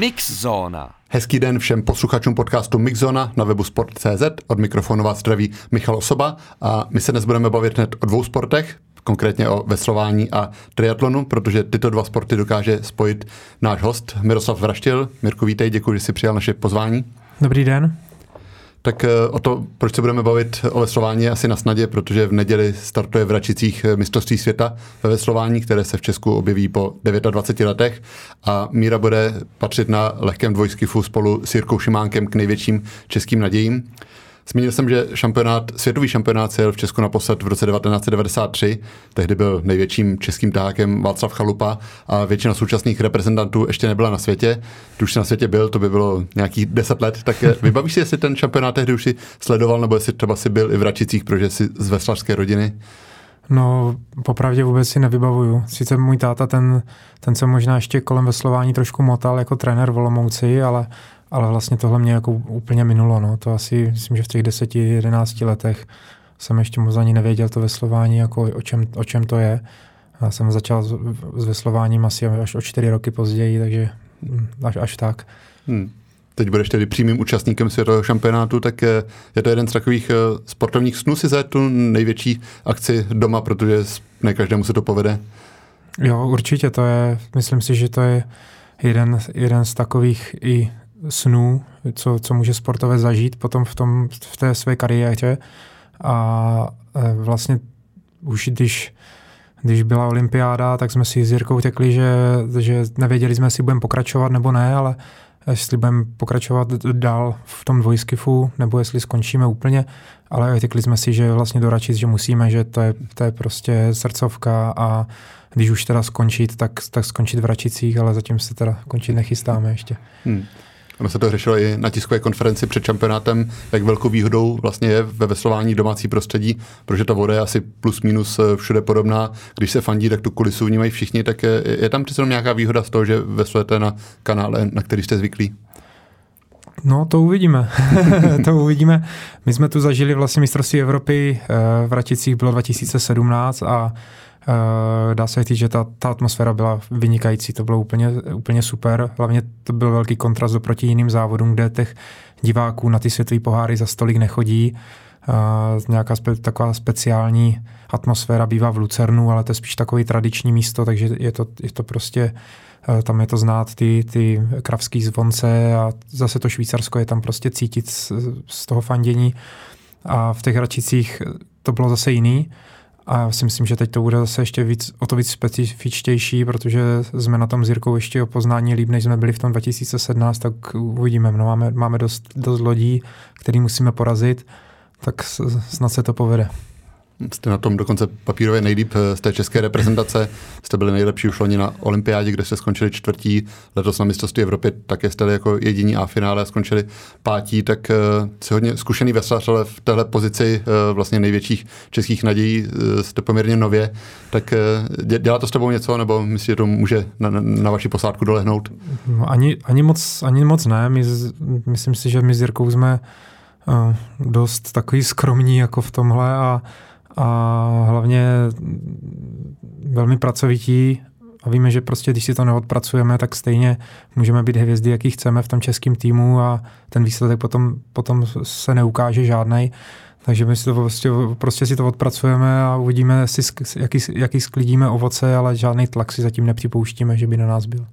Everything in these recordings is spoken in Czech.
Mixzóna. Hezký den všem posluchačům podcastu Mixzona na webu sport.cz. Od mikrofonu vás zdraví Michal Osoba a my se dnes budeme bavit hned o dvou sportech, konkrétně o veslování a triatlonu, protože tyto dva sporty dokáže spojit náš host Miroslav Vraštil. Mirku, vítej, děkuji, že jsi přijal naše pozvání. Dobrý den. Tak eh, o to, proč se budeme bavit o veslování, asi na snadě, protože v neděli startuje v Račicích eh, mistrovství světa ve veslování, které se v Česku objeví po 29 letech a Míra bude patřit na lehkém dvojskifu spolu s Jirkou Šimánkem k největším českým nadějím. Zmínil jsem, že šampionát, světový šampionát se jel v Česku naposled v roce 1993. Tehdy byl největším českým tákem Václav Chalupa a většina současných reprezentantů ještě nebyla na světě. Když už na světě byl, to by bylo nějakých deset let. Tak vybavíš si, jestli ten šampionát tehdy už si sledoval, nebo jestli třeba si byl i v Račicích, protože jsi z veslařské rodiny? No, popravdě vůbec si nevybavuju. Sice můj táta, ten, ten se možná ještě kolem veslování trošku motal jako trenér Volomouci, ale ale vlastně tohle mě jako úplně minulo. No. To asi, myslím, že v těch deseti, jedenácti letech jsem ještě moc ani nevěděl to veslování, jako o čem, o čem to je. Já jsem začal s, s veslováním asi až o čtyři roky později, takže hm, až, až tak. Hmm. Teď budeš tedy přímým účastníkem světového šampionátu, tak je, je to jeden z takových uh, sportovních snů si za tu největší akci doma, protože ne každému se to povede. Jo, určitě to je, myslím si, že to je jeden, jeden z takových i snů, co, co může sportovec zažít potom v, tom, v té své kariéře. A e, vlastně už když, když byla olympiáda, tak jsme si s Jirkou řekli, že, že nevěděli jsme, jestli budeme pokračovat nebo ne, ale jestli budeme pokračovat dál v tom dvojskifu, nebo jestli skončíme úplně, ale řekli jsme si, že vlastně doračit, že musíme, že to je, to je prostě srdcovka a když už teda skončit, tak, tak skončit v Račicích, ale zatím se teda končit nechystáme ještě. Hmm. Ono se to řešilo i na tiskové konferenci před šampionátem, jak velkou výhodou vlastně je ve veslování domácí prostředí, protože ta voda je asi plus minus eh, všude podobná. Když se fandí, tak tu kulisu vnímají všichni, tak je, je tam přece nějaká výhoda z toho, že veslujete na kanále, na který jste zvyklí? No, to uvidíme. to uvidíme. My jsme tu zažili vlastně mistrovství Evropy eh, v Raticích, bylo 2017 a dá se říct, že ta, ta atmosféra byla vynikající, to bylo úplně, úplně super. Hlavně to byl velký kontrast oproti jiným závodům, kde těch diváků na ty světové poháry za stolik nechodí. Uh, nějaká spe, taková speciální atmosféra bývá v Lucernu, ale to je spíš takový tradiční místo, takže je to, je to prostě uh, tam je to znát ty, ty kravský zvonce a zase to Švýcarsko je tam prostě cítit z, z toho fandění. A v těch Račicích to bylo zase jiný. A já si myslím, že teď to bude zase ještě víc, o to víc specifičtější, protože jsme na tom s Jirkou ještě o poznání líp, než jsme byli v tom 2017, tak uvidíme. No, máme, máme dost, dost lodí, který musíme porazit, tak snad se to povede. Jste na tom dokonce papírově nejlíp eh, z té české reprezentace. Jste byli nejlepší už loni na olympiádě, kde jste skončili čtvrtí. Letos na mistrovství Evropy také jste jako jediní a finále skončili pátí, tak uh, jsi hodně zkušený veslař, ale v téhle pozici uh, vlastně největších českých nadějí uh, jste poměrně nově. Tak uh, dělá to s tebou něco, nebo myslíš, že to může na, na vaši posádku dolehnout? No, ani, ani, moc, ani moc ne. My, myslím si, že my s Jirkou jsme uh, dost takový skromní jako v tomhle a a hlavně velmi pracovití a víme, že prostě když si to neodpracujeme, tak stejně můžeme být hvězdy, jaký chceme v tom českém týmu a ten výsledek potom, potom se neukáže žádnej. Takže my si to prostě, prostě si to odpracujeme a uvidíme, jaký, jaký sklidíme ovoce, ale žádný tlak si zatím nepřipouštíme, že by na nás byl.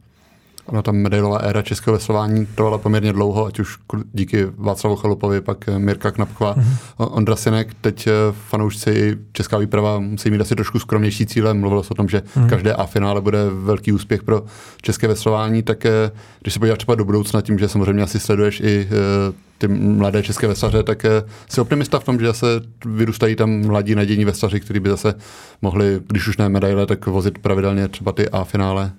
Ona ta medailová éra českého veslování trvala poměrně dlouho, ať už díky Václavu Chalupovi, pak eh, Mirka Knapková, mm-hmm. Ondra Sinek. Teď eh, fanoušci Česká výprava musí mít asi trošku skromnější cíle. Mluvilo se o tom, že mm-hmm. každé A finále bude velký úspěch pro české veslování, tak eh, když se podíváš třeba do budoucna tím, že samozřejmě asi sleduješ i ty mladé české veslaře, tak jsi optimista v tom, že zase vyrůstají tam mladí nadějní veslaři, kteří by zase mohli, když už ne medaile, tak vozit pravidelně třeba ty A finále?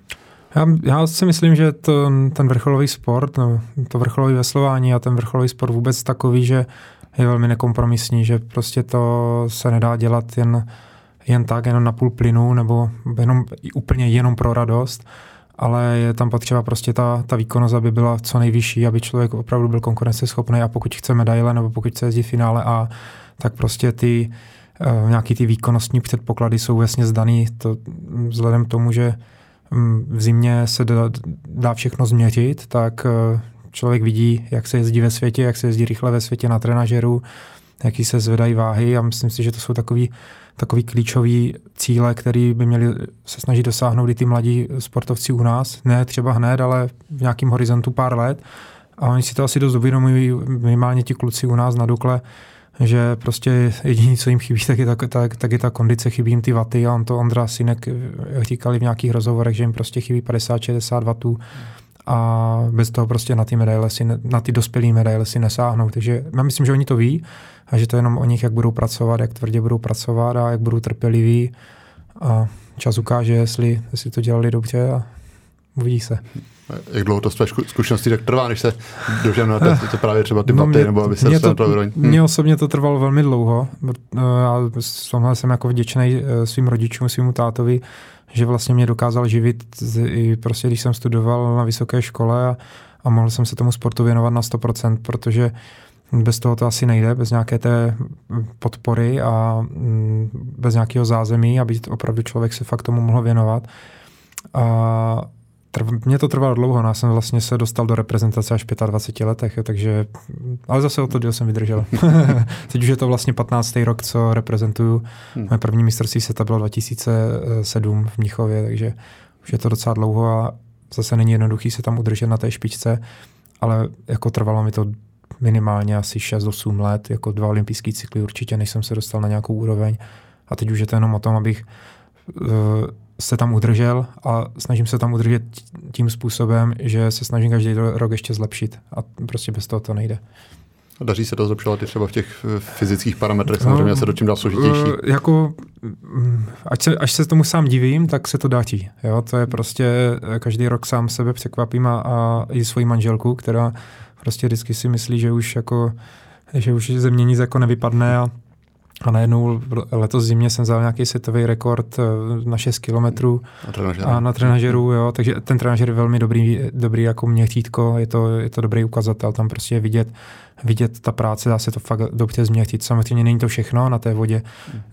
Já, já si myslím, že to, ten vrcholový sport, no, to vrcholové veslování a ten vrcholový sport vůbec takový, že je velmi nekompromisní, že prostě to se nedá dělat jen, jen tak, jenom na půl plynu, nebo jenom, úplně jenom pro radost, ale je tam potřeba prostě ta, ta výkonnost, aby byla co nejvyšší, aby člověk opravdu byl konkurenceschopný a pokud chce medaile nebo pokud chce jezdit finále A, tak prostě ty uh, nějaký ty výkonnostní předpoklady jsou vlastně zdaný. To, vzhledem k tomu, že v zimě se dá, dá všechno změřit, tak uh, člověk vidí, jak se jezdí ve světě, jak se jezdí rychle ve světě na trenažeru, jaký se zvedají váhy a myslím si, že to jsou takový, takový klíčový cíle, který by měli se snažit dosáhnout i ty mladí sportovci u nás. Ne třeba hned, ale v nějakém horizontu pár let. A oni si to asi dost uvědomují, minimálně ti kluci u nás na Dukle, že prostě jediné, co jim chybí, tak je ta, tak, tak je ta kondice, chybí jim ty vaty a on to Ondra Sinek říkali v nějakých rozhovorech, že jim prostě chybí 50-60 vatů a bez toho prostě na ty medaile si, na ty dospělé medaile si nesáhnou. Takže já myslím, že oni to ví a že to je jenom o nich, jak budou pracovat, jak tvrdě budou pracovat a jak budou trpěliví a čas ukáže, jestli, jestli to dělali dobře a uvidí se. Jak dlouho to z zkušenosti tak trvá, než se dožijeme na to, to právě třeba ty no baty, nebo aby se to, to hm. Mně osobně to trvalo velmi dlouho. Já jsem jako vděčný eh, svým rodičům, svým tátovi, že vlastně mě dokázal živit i prostě, když jsem studoval na vysoké škole a, a mohl jsem se tomu sportu věnovat na 100%, protože bez toho to asi nejde, bez nějaké té podpory a mm, bez nějakého zázemí, aby opravdu člověk se fakt tomu mohl věnovat. A Trv, mě to trvalo dlouho, no, já jsem vlastně se dostal do reprezentace až v 25 letech, takže, ale zase o to díl jsem vydržel. Teď už je to vlastně 15. rok, co reprezentuju. Hmm. Moje první mistrovství světa bylo 2007 v Mnichově, takže už je to docela dlouho a zase není jednoduchý se tam udržet na té špičce, ale jako trvalo mi to minimálně asi 6-8 let, jako dva olympijské cykly určitě, než jsem se dostal na nějakou úroveň. A teď už je to jenom o tom, abych uh, se tam udržel a snažím se tam udržet tím způsobem, že se snažím každý rok ještě zlepšit a prostě bez toho to nejde. Daří se to zlepšovat i třeba v těch fyzických parametrech, samozřejmě no, se to tím dá složitější. Uh, jako, mm, ať se, až se tomu sám divím, tak se to dátí. Jo? To je prostě, eh, každý rok sám sebe překvapím a, a i svoji manželku, která prostě vždycky si myslí, že už jako, že už země nic jako nevypadne a a najednou letos zimě jsem vzal nějaký světový rekord eh, na 6 kilometrů. A na trenažeru, jo, takže ten trenažer je velmi dobrý, dobrý jako měřítko, je to, je to dobrý ukazatel, tam prostě je vidět, vidět ta práce, dá se to fakt dobře změřit. Samozřejmě není to všechno na té vodě,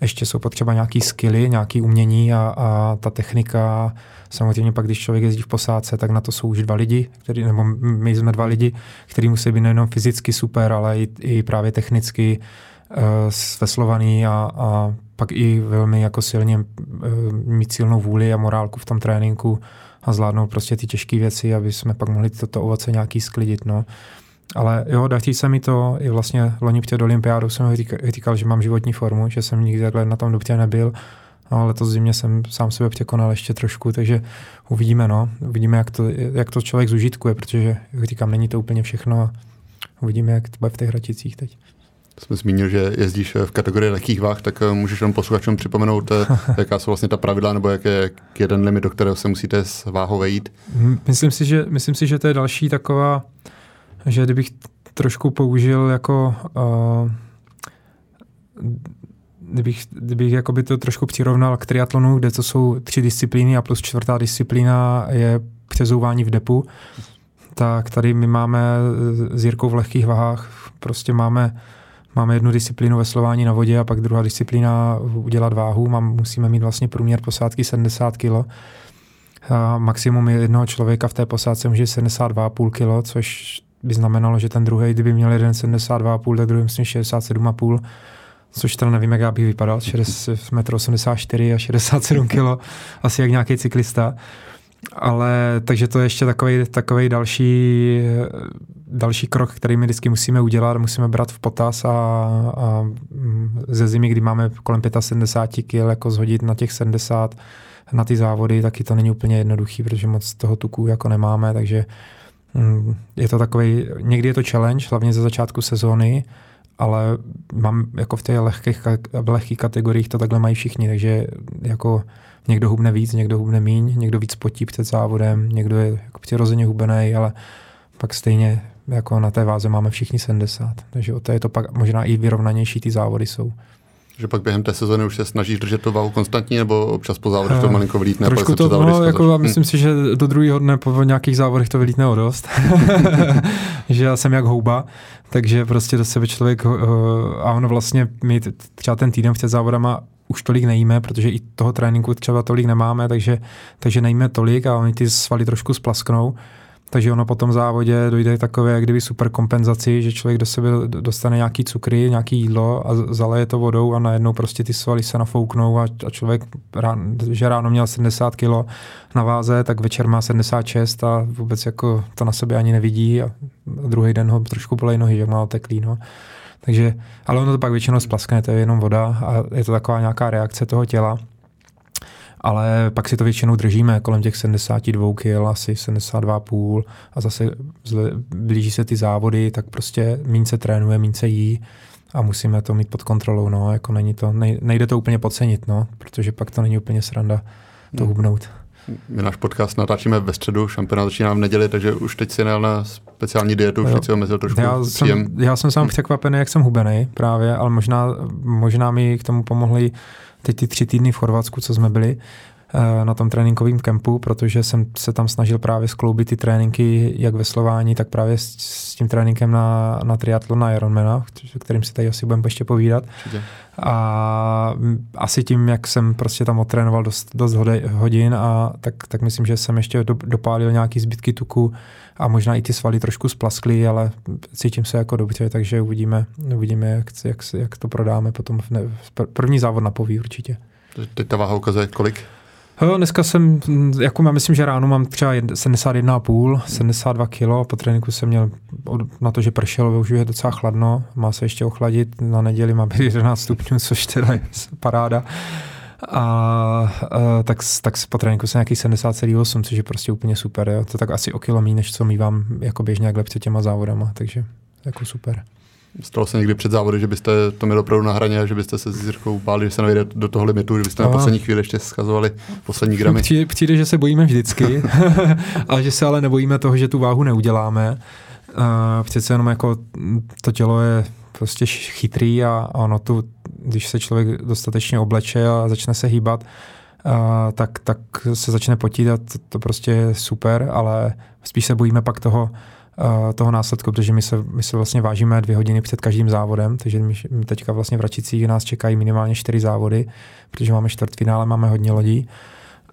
ještě jsou potřeba nějaký skily, nějaký umění a, a ta technika, samozřejmě pak, když člověk jezdí v posádce, tak na to jsou už dva lidi, který, nebo my jsme dva lidi, kteří musí být nejenom fyzicky super, ale i, i právě technicky, sveslovaný a, a pak i velmi jako silně eh, mít silnou vůli a morálku v tom tréninku a zvládnout prostě ty těžké věci, aby jsme pak mohli toto ovoce nějaký sklidit. No. Ale jo, daří se mi to, i vlastně loni před olympiádou jsem říkal, říkal, že mám životní formu, že jsem nikdy takhle na tom dobře nebyl, no, ale to zimě jsem sám sebe překonal ještě trošku, takže uvidíme, no. Uvidíme, jak to, jak to člověk zužitkuje, protože, jak říkám, není to úplně všechno a uvidíme, jak to bude v těch hraticích teď jsme zmínil, že jezdíš v kategorii lehkých váh, tak eh, můžeš jenom posluchačům připomenout, eh, jaká jsou vlastně ta pravidla, nebo jak je jeden limit, do kterého se musíte s váhou vejít? Myslím si, že, myslím si, že to je další taková, že kdybych trošku použil jako uh, kdybych, kdybych jakoby to trošku přirovnal k triatlonu, kde to jsou tři disciplíny a plus čtvrtá disciplína je přezouvání v depu, tak tady my máme s Jirkou v lehkých váhách, prostě máme máme jednu disciplínu veslování na vodě a pak druhá disciplína udělat váhu. Mám, musíme mít vlastně průměr posádky 70 kg. A maximum jednoho člověka v té posádce může 72,5 kg, což by znamenalo, že ten druhý, kdyby měl jeden 72,5, tak druhý myslím 67,5 což teda nevím, jak já bych vypadal, 1,84 m a 67 kg, asi jak nějaký cyklista. Ale takže to je ještě takový, takový další, další krok, který my vždycky musíme udělat, musíme brát v potaz a, a ze zimy, kdy máme kolem 75 kg, jako zhodit na těch 70 na ty závody, taky to není úplně jednoduchý, protože moc toho tuku jako nemáme, takže mm, je to takový, někdy je to challenge, hlavně ze začátku sezóny, ale mám jako v těch lehkých, lehkých kategoriích to takhle mají všichni, takže jako někdo hubne víc, někdo hubne míň, někdo víc potí před závodem, někdo je jako přirozeně hubený, ale pak stejně jako na té váze máme všichni 70, takže o to je to pak možná i vyrovnanější ty závody jsou. Že pak během té sezóny už se snažíš držet to váhu konstantní, nebo občas po závodech to eh, malinko vylítne? Trošku to, no, jako, a myslím hm. si, že do druhého dne po nějakých závodech to vylítne o dost. že já jsem jak houba, takže prostě do sebe člověk, uh, a ono vlastně, my třeba ten týden před závodama už tolik nejíme, protože i toho tréninku třeba tolik nemáme, takže, takže nejíme tolik a oni ty svaly trošku splasknou. Takže ono po tom závodě dojde takové jak kdyby super kompenzaci, že člověk do sebe dostane nějaký cukry, nějaký jídlo a zaleje to vodou a najednou prostě ty svaly se nafouknou a, a člověk, rán, že ráno měl 70 kg na váze, tak večer má 76 a vůbec jako to na sebe ani nevidí a druhý den ho trošku bolej nohy, že má oteklý. No. Takže, ale ono to pak většinou splaskne, to je jenom voda a je to taková nějaká reakce toho těla ale pak si to většinou držíme kolem těch 72 kg, asi 72,5 a zase blíží se ty závody, tak prostě míň se trénuje, míň se jí a musíme to mít pod kontrolou, no, jako není to, nejde to úplně podcenit, no, protože pak to není úplně sranda to hmm. hubnout. My náš podcast natáčíme ve středu, šampionát začíná v neděli, takže už teď si nejel na speciální dietu, už si omezil trošku já jsem, já jsem sám překvapený, jak jsem hubený právě, ale možná, možná mi k tomu pomohli teď ty tři týdny v Chorvatsku, co jsme byli, na tom tréninkovém kempu, protože jsem se tam snažil právě skloubit ty tréninky jak veslování, tak právě s, s tím tréninkem na, na triatlon na Ironmana, kterým si tady asi budeme ještě povídat. Určitě. A asi tím, jak jsem prostě tam otrénoval dost, dost hodin, a tak, tak myslím, že jsem ještě do, dopálil nějaký zbytky tuku a možná i ty svaly trošku splaskly, ale cítím se jako dobře, takže uvidíme, uvidíme jak, jak, jak to prodáme potom. V ne, první závod na poví určitě. Teď ta váha ukazuje kolik? Jo, dneska jsem, jako já myslím, že ráno mám třeba 71,5, 72 kg, po tréninku jsem měl na to, že pršelo, už je docela chladno, má se ještě ochladit, na neděli má být 11 stupňů, což teda je paráda. A, a tak, tak po tréninku jsem nějaký 70,8, což je prostě úplně super. Jo. To tak asi o kilo než co mývám jako běžně jakhle před těma závodama, takže jako super. Stalo se někdy před závody, že byste to měli opravdu na hraně, že byste se s Jirkou báli, že se nevejde do toho limitu, že byste a... na poslední chvíli ještě schazovali poslední gramy? Přijde, přijde že se bojíme vždycky, a že se ale nebojíme toho, že tu váhu neuděláme. Uh, přece jenom jako to tělo je prostě chytrý a ono tu, když se člověk dostatečně obleče a začne se hýbat, uh, tak, tak se začne potit a to, to prostě je super, ale spíš se bojíme pak toho, toho následku, protože my se, my se vlastně vážíme dvě hodiny před každým závodem, takže my, my teďka vlastně v Račicích nás čekají minimálně čtyři závody, protože máme čtvrtfinále, máme hodně lodí.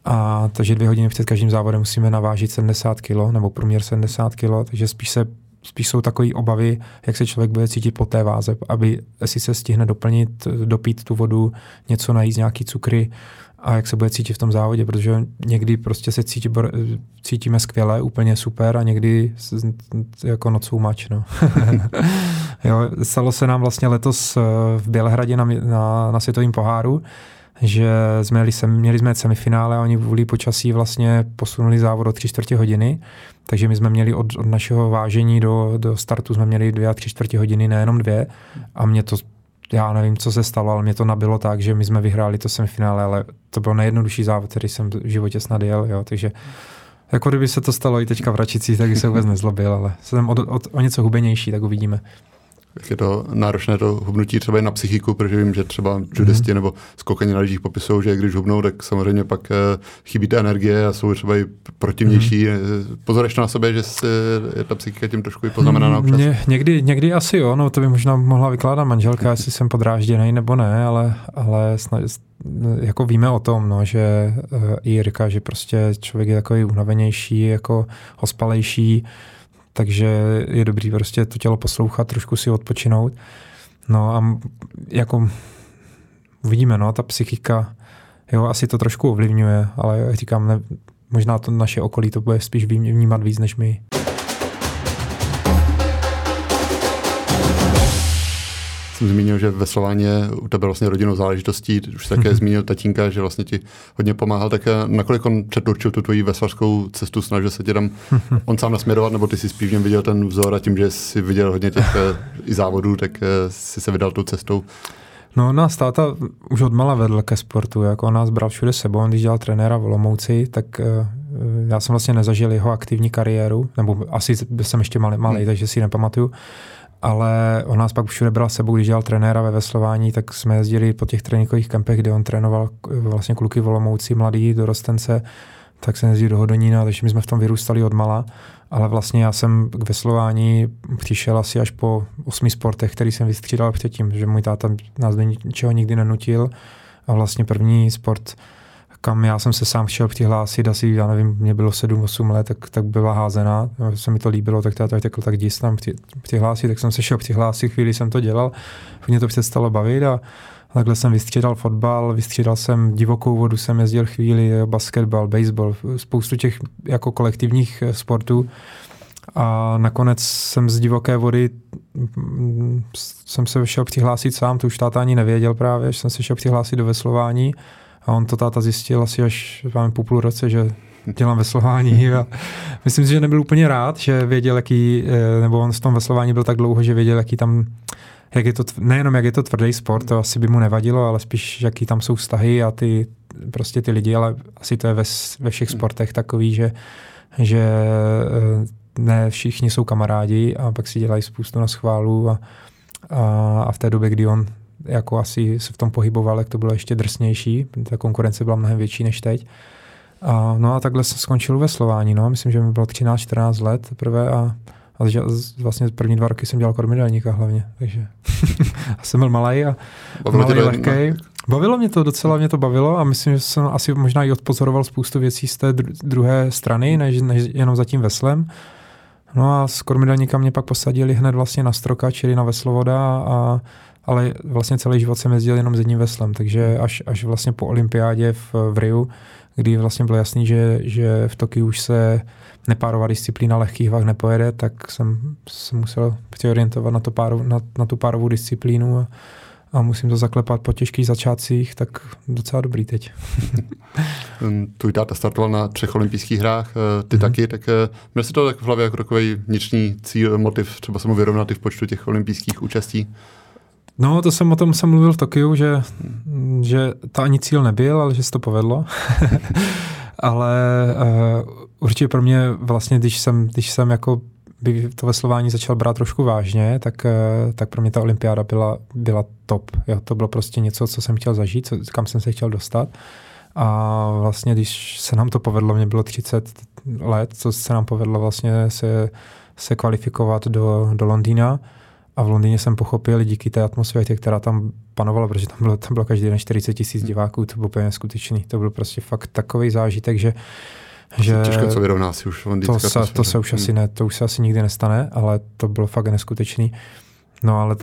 A takže dvě hodiny před každým závodem musíme navážit 70 kg nebo průměr 70 kg, takže spíš se spíš jsou takové obavy, jak se člověk bude cítit po té váze, aby si se stihne doplnit, dopít tu vodu, něco najít, nějaký cukry a jak se bude cítit v tom závodě, protože někdy prostě se cítí, cítíme skvěle, úplně super a někdy jako nocou mač. No. jo, stalo se nám vlastně letos eh, v Bělehradě na, na, na světovém poháru, že jsme měli, sem, měli jsme semifinále a oni vůli počasí vlastně posunuli závod o tři čtvrtě hodiny, takže my jsme měli od, od našeho vážení do, do startu jsme měli dvě a tři čtvrtě hodiny, nejenom dvě a mě to já nevím, co se stalo, ale mě to nabilo tak, že my jsme vyhráli to semifinále, ale to byl nejjednodušší závod, který jsem v životě snad jel, jo, takže jako kdyby se to stalo i teďka v Račicích, tak se vůbec nezlobil, ale jsem o, o, o něco hubenější, tak uvidíme jak je to náročné to hubnutí třeba i na psychiku, protože vím, že třeba judisti mm. nebo skokani na lyžích popisují, že když hubnou, tak samozřejmě pak uh, chybí ta energie a jsou třeba i protivnější. Mm. Pozoreš na sobě, že se, je ta psychika tím trošku i poznamenána občas? Ně, někdy, někdy asi jo, no to by možná mohla vykládat manželka, jestli jsem podrážděný nebo ne, ale, ale snad, jako víme o tom, no, že uh, i Jirka, že prostě člověk je takový unavenější, jako ospalejší, takže je dobrý prostě to tělo poslouchat, trošku si odpočinout. No a jako uvidíme, no, ta psychika, jo, asi to trošku ovlivňuje, ale jak říkám, ne, možná to naše okolí to bude spíš vnímat víc než my. Jsem zmínil, že veslování je u tebe vlastně rodinou záležitostí, už také mm-hmm. zmínil tatínka, že vlastně ti hodně pomáhal, tak eh, nakolik on předurčil tu tvoji veslařskou cestu, snažil se tě tam mm-hmm. on sám nasměrovat, nebo ty si spíš v něm viděl ten vzor a tím, že jsi viděl hodně těch eh, i závodů, tak si se vydal tou cestou? No nás táta už od mala vedl ke sportu, jako on nás bral všude sebou, on když dělal trenéra v Olomouci, tak uh, já jsem vlastně nezažil jeho aktivní kariéru, nebo asi jsem ještě malý, malý hmm. takže si nepamatuju, ale on nás pak všude bral sebou, když dělal trenéra ve veslování, tak jsme jezdili po těch tréninkových kempech, kde on trénoval vlastně kluky v Olomouci, mladý, dorostence, tak se jezdí do Hodonína, takže my jsme v tom vyrůstali od mala. Ale vlastně já jsem k veslování přišel asi až po osmi sportech, který jsem vystřídal předtím, že můj táta nás do ničeho nikdy nenutil. A vlastně první sport, kam já jsem se sám chtěl přihlásit, asi, já nevím, mě bylo 7-8 let, tak, tak byla házená, se mi to líbilo, tak táta řekl, tak jdi tam přihlásit, tak jsem se šel přihlásit, chvíli jsem to dělal, mě to přestalo bavit a Takhle jsem vystřídal fotbal, vystřídal jsem divokou vodu, jsem jezdil chvíli, basketbal, baseball, spoustu těch jako kolektivních eh, sportů. A nakonec jsem z divoké vody mm, jsem se šel přihlásit sám, to už táta ani nevěděl právě, že jsem se šel přihlásit do veslování a on to táta zjistil asi až máme po půl roce, že dělám veslování a myslím si, že nebyl úplně rád, že věděl, jaký, eh, nebo on v tom veslování byl tak dlouho, že věděl, jaký tam jak je to, nejenom jak je to tvrdý sport, to asi by mu nevadilo, ale spíš jaký tam jsou vztahy a ty, prostě ty lidi, ale asi to je ve, ve všech hmm. sportech takový, že, že eh, ne všichni jsou kamarádi a pak si dělají spoustu na schválu a, a, a v té době, kdy on jako asi se v tom pohyboval, jak to bylo ještě drsnější, ta konkurence byla mnohem větší než teď. A, no a takhle jsem skončil ve Slování, no, myslím, že mi bylo 13-14 let prvé a a vlastně vlastně první dva roky jsem dělal kormidelníka hlavně, takže a jsem byl malý a malý, lehkej. Bavilo mě to, docela mě to bavilo a myslím, že jsem asi možná i odpozoroval spoustu věcí z té druhé strany, než, než jenom za tím veslem. No a s kormidelníka mě pak posadili hned vlastně na stroka, čili na veslovoda, a, ale vlastně celý život jsem jezdil jenom s jedním veslem, takže až, až vlastně po olympiádě v, v Riu, kdy vlastně bylo jasný, že, že v Tokiu už se nepárová disciplína lehkých vah nepojede, tak jsem se musel orientovat na, to páru, na, na tu párovou disciplínu a, a musím to zaklepat po těžkých začátcích, tak docela dobrý teď. Tvůj táta startoval na třech olympijských hrách, eh, ty mm-hmm. taky, tak eh, měl si to tak v hlavě jako takový vnitřní cíl, motiv, třeba se mu vyrovnat i v počtu těch olympijských účastí? No, to jsem o tom jsem mluvil v Tokiu, že, že to ani cíl nebyl, ale že se to povedlo. ale uh, určitě pro mě vlastně, když jsem, když jsem jako by to veslování začal brát trošku vážně, tak, uh, tak pro mě ta olympiáda byla, byla top. Jo, to bylo prostě něco, co jsem chtěl zažít, co, kam jsem se chtěl dostat. A vlastně, když se nám to povedlo, mě bylo 30 let, co se nám povedlo vlastně se, se kvalifikovat do, do Londýna, a v Londýně jsem pochopil díky té atmosféře, která tam panovala, protože tam bylo, tam bylo každý den 40 tisíc hmm. diváků, to bylo úplně skutečný. To byl prostě fakt takový zážitek, že že těžko co vyrovná si už to se, to se už hmm. asi ne, to už se asi nikdy nestane, ale to bylo fakt neskutečný. No ale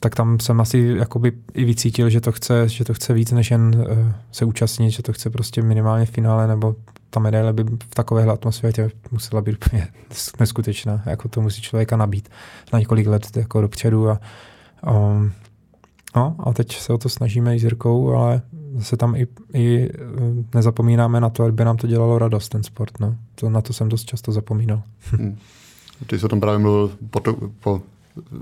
tak tam jsem asi jakoby i vycítil, že to chce, že to chce víc než jen uh, se účastnit, že to chce prostě minimálně v finále nebo ta medaile by v takovéhle atmosféře musela být úplně neskutečná. Jako to musí člověka nabít na několik let jako dopředu. A, um, no, a teď se o to snažíme i s Jirkou, ale zase tam i, i nezapomínáme na to, aby nám to dělalo radost, ten sport. No. To, na to jsem dost často zapomínal. Hmm. Ty jsi o tom právě mluvil po, to, po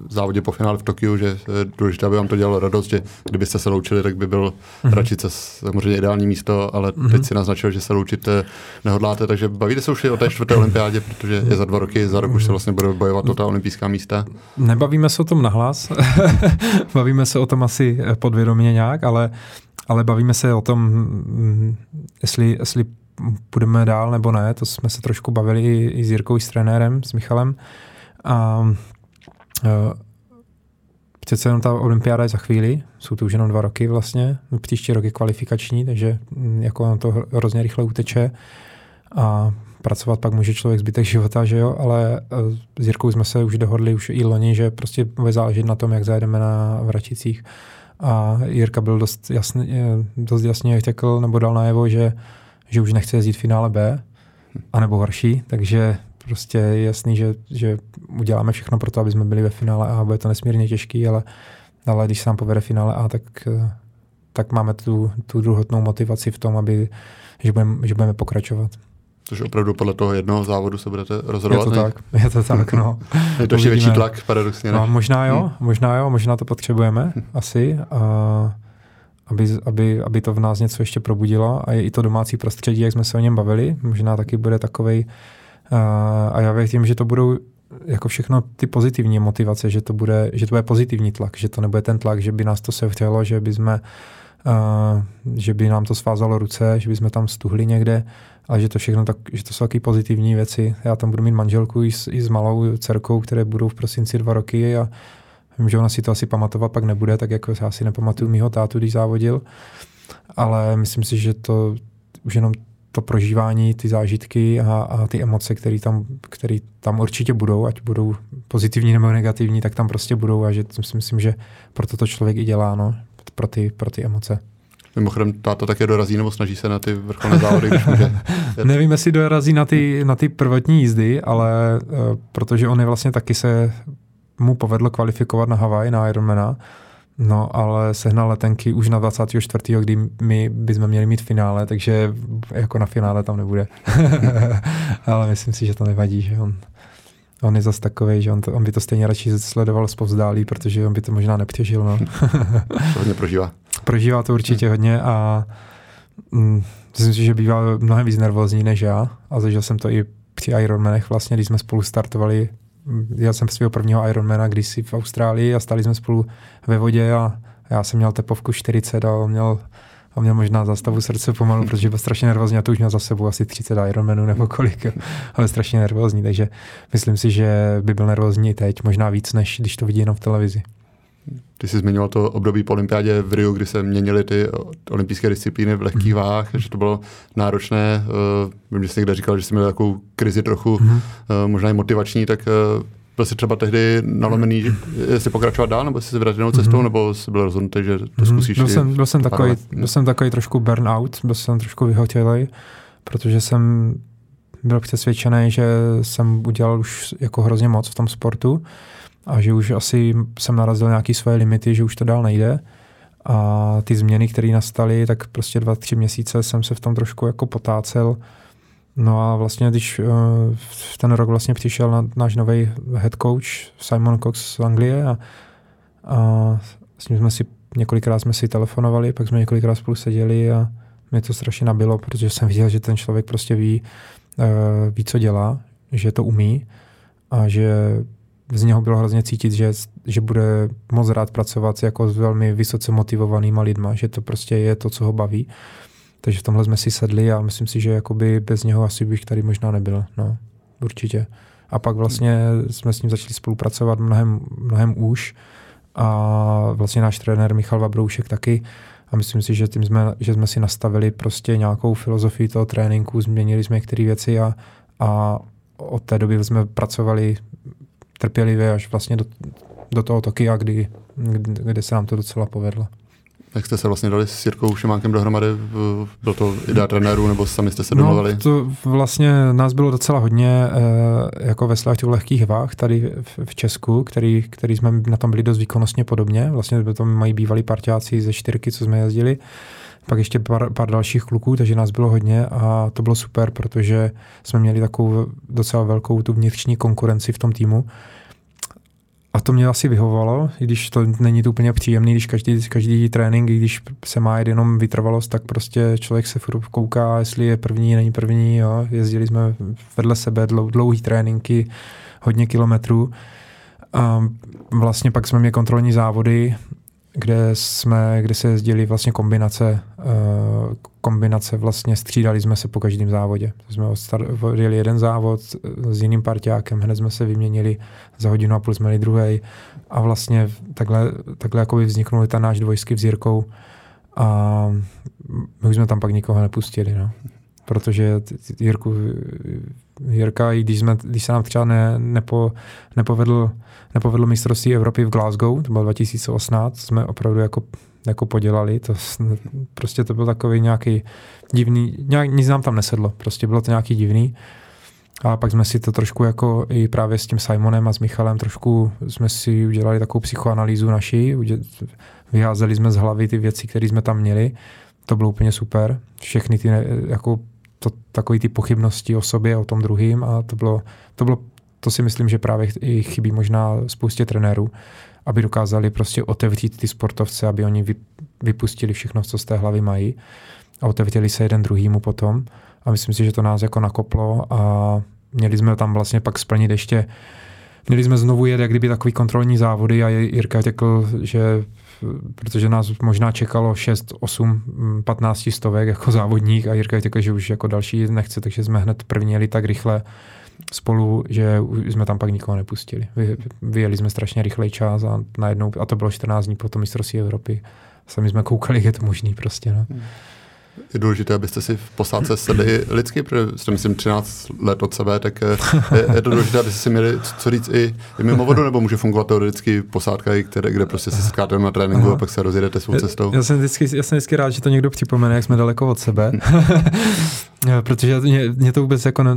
závodě po finále v Tokiu, že je důležité, aby vám to dělalo radost, že kdybyste se loučili, tak by byl mm-hmm. Račice samozřejmě ideální místo, ale mm-hmm. teď si naznačil, že se loučit nehodláte, takže bavíte se už i o té čtvrté olympiádě, protože je za dva roky, za rok už se vlastně bude bojovat o ta olympijská místa. Nebavíme se o tom nahlas, bavíme se o tom asi podvědomě nějak, ale, ale bavíme se o tom, mm, jestli, jestli půjdeme dál nebo ne, to jsme se trošku bavili i, i s Jirkou, i s trenérem, s Michalem. A Eh, přece jenom ta olympiáda je za chvíli, jsou to už jenom dva roky vlastně, příští rok je kvalifikační, takže mm, jako to hrozně rychle uteče a pracovat pak může člověk zbytek života, že jo, ale eh, s Jirkou jsme se už dohodli už i loni, že prostě bude záležet na tom, jak zajedeme na Vraticích. A Jirka byl dost jasný, eh, dost jasně řekl, nebo dal najevo, že, že už nechce jezdit finále B, anebo horší, takže prostě je jasný, že, že uděláme všechno pro to, aby jsme byli ve finále a bude to nesmírně těžký, ale, ale když se nám povede finále A, tak, tak máme tu, tu druhotnou motivaci v tom, aby, že, budeme, že budeme pokračovat. Což opravdu podle toho jednoho závodu se budete rozhodovat. Je to tak, je to tak, no. je to ještě větší tlak, paradoxně. No, možná jo, hmm. možná jo, možná to potřebujeme, asi. A aby, aby, aby to v nás něco ještě probudilo a je i to domácí prostředí, jak jsme se o něm bavili, možná taky bude takovej a já věřím, že to budou jako všechno ty pozitivní motivace, že to bude, že to bude pozitivní tlak, že to nebude ten tlak, že by nás to sevřelo, že by jsme Uh, že by nám to svázalo ruce, že by jsme tam stuhli někde, ale že to všechno tak, že to jsou taky pozitivní věci. Já tam budu mít manželku i s, i s malou dcerkou, které budou v prosinci dva roky a Vím, že ona si to asi pamatovat pak nebude, tak jako já si nepamatuju mýho tátu, když závodil, ale myslím si, že to už jenom to prožívání, ty zážitky a, a ty emoce, které tam, který tam určitě budou, ať budou pozitivní nebo negativní, tak tam prostě budou a že si myslím, že proto to člověk i dělá, no, pro ty, pro ty emoce. Mimochodem, táta také dorazí nebo snaží se na ty vrcholné závody, když může. Nevím, jestli dorazí na ty, na ty prvotní jízdy, ale uh, protože on je vlastně taky se mu povedlo kvalifikovat na Havaj, na Ironmana, No, ale sehnal letenky už na 24. kdy my bychom měli mít finále, takže jako na finále tam nebude. ale myslím si, že to nevadí, že on, on je zase takový, že on, to, on by to stejně radši sledoval zpovzdálí, protože on by to možná nepřežil. No. to hodně prožívá. Prožívá to určitě hmm. hodně a mm, myslím si, že bývá mnohem víc nervózní než já a zažil jsem to i při Ironmanech vlastně, když jsme spolu startovali já jsem svého prvního Ironmana kdysi v Austrálii a stali jsme spolu ve vodě a já jsem měl tepovku 40 a on měl, on měl možná zastavu srdce pomalu, protože byl strašně nervózní a to už měl za sebou asi 30 Ironmanů nebo kolik, ale strašně nervózní, takže myslím si, že by byl nervózní teď, možná víc, než když to vidí jenom v televizi. Ty jsi zmiňoval to období po olympiádě v Rio, kdy se měnily ty olympijské disciplíny v lehkých mm. váhách, že to bylo náročné. Uh, vím, že jsi někde říkal, že jsi měl takovou krizi trochu, mm. uh, možná i motivační, tak uh, byl jsi třeba tehdy nalomený, jestli pokračovat dál, nebo jestli se vrátit jinou cestou, mm. nebo jsi byl rozhodnutý, že to mm. zkusíš? Byl jsem, byl jsem, takový, byl jsem takový trošku burnout, byl jsem trošku vyhotělej, protože jsem byl přesvědčený, že jsem udělal už jako hrozně moc v tom sportu a že už asi jsem narazil nějaké svoje limity, že už to dál nejde. A ty změny, které nastaly, tak prostě dva, tři měsíce jsem se v tom trošku jako potácel. No a vlastně, když uh, v ten rok vlastně přišel na, náš nový head coach Simon Cox z Anglie a, a s ním jsme si několikrát jsme si telefonovali, pak jsme několikrát spolu seděli a mě to strašně nabilo, protože jsem viděl, že ten člověk prostě ví, uh, ví co dělá, že to umí a že z něho bylo hrozně cítit, že, že bude moc rád pracovat jako s velmi vysoce motivovanýma lidma, že to prostě je to, co ho baví. Takže v tomhle jsme si sedli a myslím si, že jakoby bez něho asi bych tady možná nebyl. No, určitě. A pak vlastně jsme s ním začali spolupracovat mnohem, mnohem už a vlastně náš trenér Michal Vabroušek taky a myslím si, že tím jsme, že jsme si nastavili prostě nějakou filozofii toho tréninku, změnili jsme některé věci a, a od té doby jsme pracovali trpělivě až vlastně do, do toho Tokia, kdy, kde se nám to docela povedlo. Jak jste se vlastně dali s Jirkou Šimánkem dohromady? Byl to idea trenéru nebo sami jste se no, domluvili? No, to vlastně nás bylo docela hodně eh, jako ve těch lehkých váh tady v, Česku, který, který jsme na tom byli dost výkonnostně podobně. Vlastně to mají bývalí parťáci ze čtyřky, co jsme jezdili pak ještě pár, pár dalších kluků, takže nás bylo hodně a to bylo super, protože jsme měli takovou docela velkou tu vnitřní konkurenci v tom týmu. A to mě asi vyhovovalo, i když to není to úplně příjemný, když každý, každý trénink, když se má jenom vytrvalost, tak prostě člověk se furt kouká, jestli je první, není první. Jo. Jezdili jsme vedle sebe dlou, dlouhý tréninky, hodně kilometrů. A vlastně pak jsme měli kontrolní závody kde jsme, kde se jezdili vlastně kombinace, uh, kombinace vlastně střídali jsme se po každém závodě. Jsme odjeli jeden závod s jiným parťákem, hned jsme se vyměnili, za hodinu a půl jsme měli druhý a vlastně takhle, takhle jako vzniknul ten náš dvojsky v a my už jsme tam pak nikoho nepustili, no. Protože Jirku, Jirka, i když, jsme, když se nám třeba ne, nepo, nepovedl nepovedlo mistrovství Evropy v Glasgow, to bylo 2018, jsme opravdu jako, jako podělali, to, prostě to byl takový nějaký divný, nějak, nic nám tam nesedlo, prostě bylo to nějaký divný. A pak jsme si to trošku jako i právě s tím Simonem a s Michalem trošku jsme si udělali takovou psychoanalýzu naší, vyházeli jsme z hlavy ty věci, které jsme tam měli. To bylo úplně super. Všechny ty jako to, takový ty pochybnosti o sobě, o tom druhým a to bylo, to bylo, to si myslím, že právě i chybí možná spoustě trenérů, aby dokázali prostě otevřít ty sportovce, aby oni vypustili všechno, co z té hlavy mají a otevřeli se jeden druhýmu potom. A myslím si, že to nás jako nakoplo a měli jsme tam vlastně pak splnit ještě Měli jsme znovu jet jak kdyby takový kontrolní závody a Jirka řekl, že protože nás možná čekalo 6, 8, 15 stovek jako závodník a Jirka řekl, že už jako další nechce, takže jsme hned první jeli tak rychle spolu, že jsme tam pak nikoho nepustili. Vy, vyjeli jsme strašně rychlej čas a najednou, a to bylo 14 dní po tom mistrovství Evropy. Sami jsme koukali, jak je to možný prostě. No. Hmm je důležité, abyste si v posádce sedli lidsky, protože jste myslím 13 let od sebe, tak eh, je, je to důležité, abyste si měli co říct i, i mimo vodu, nebo může fungovat teoreticky posádka, které, kde prostě se setkáte na tréninku Aha. a pak se rozjedete svou cestou. Já, já, jsem vždycky, já jsem vždycky rád, že to někdo připomene, jak jsme daleko od sebe. protože mě, mě, to vůbec jako, uh,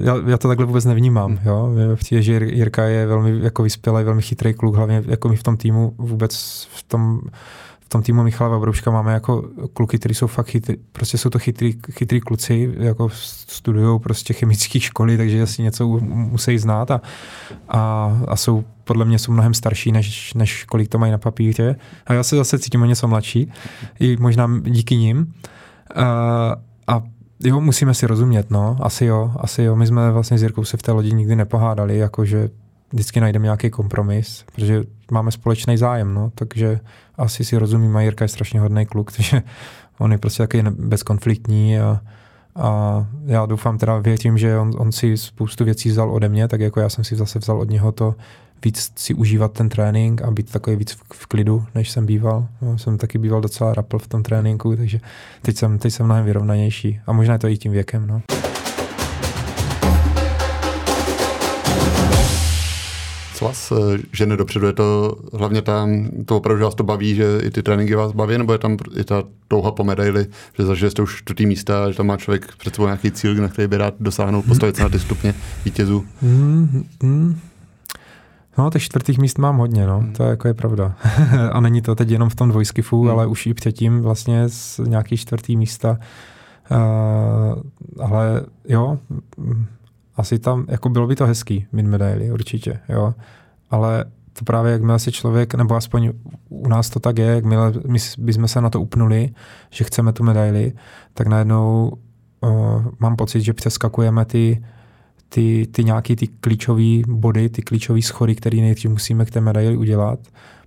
já, já, to takhle vůbec nevnímám, hmm. jo. Přijde, že Jirka je velmi jako vyspělý, velmi chytrý kluk, hlavně jako my v tom týmu vůbec v tom v tom týmu Michala Vabrouška máme jako kluky, kteří jsou fakt chytrý, prostě jsou to chytrý, chytrý kluci, jako studují prostě chemické školy, takže asi něco musí znát a, a, a jsou podle mě jsou mnohem starší, než, než kolik to mají na papíře. A já se zase cítím o něco mladší, i možná díky nim. A, a jo, musíme si rozumět, no, asi jo, asi jo. My jsme vlastně s Jirkou se v té lodi nikdy nepohádali, jakože vždycky najdeme nějaký kompromis, protože máme společný zájem, no, takže asi si rozumím, a Jirka je strašně hodný kluk, takže on je prostě taky bezkonfliktní a, a já doufám teda, věřím, že on, on si spoustu věcí vzal ode mě, tak jako já jsem si zase vzal od něho to víc si užívat ten trénink a být takový víc v, v klidu, než jsem býval. No, jsem taky býval docela rapl v tom tréninku, takže teď jsem, teď jsem mnohem vyrovnanější a možná je to i tím věkem. No. Vás eh, žene dopředu? Je to hlavně tam, to opravdu, že vás to baví, že i ty tréninky vás baví, nebo je tam i ta touha po medaili, že zažili jste už čtvrtý místa, že tam má člověk před sebou nějaký cíl, na který by rád dosáhnul, hmm. postavit se na ty stupně vítězů? Hmm. No, těch čtvrtých míst mám hodně, no. Hmm. To je, jako je pravda. a není to teď jenom v tom dvojskifu, hmm. ale už i předtím vlastně z nějaký čtvrtý místa. Uh, ale jo, asi tam, jako bylo by to hezký mít medaily, určitě, jo. Ale to právě, jakmile si člověk, nebo aspoň u nás to tak je, jakmile my bychom se na to upnuli, že chceme tu medaili, tak najednou uh, mám pocit, že přeskakujeme ty, ty, ty nějaký ty klíčové body, ty klíčové schody, které nejdřív musíme k té medaili udělat,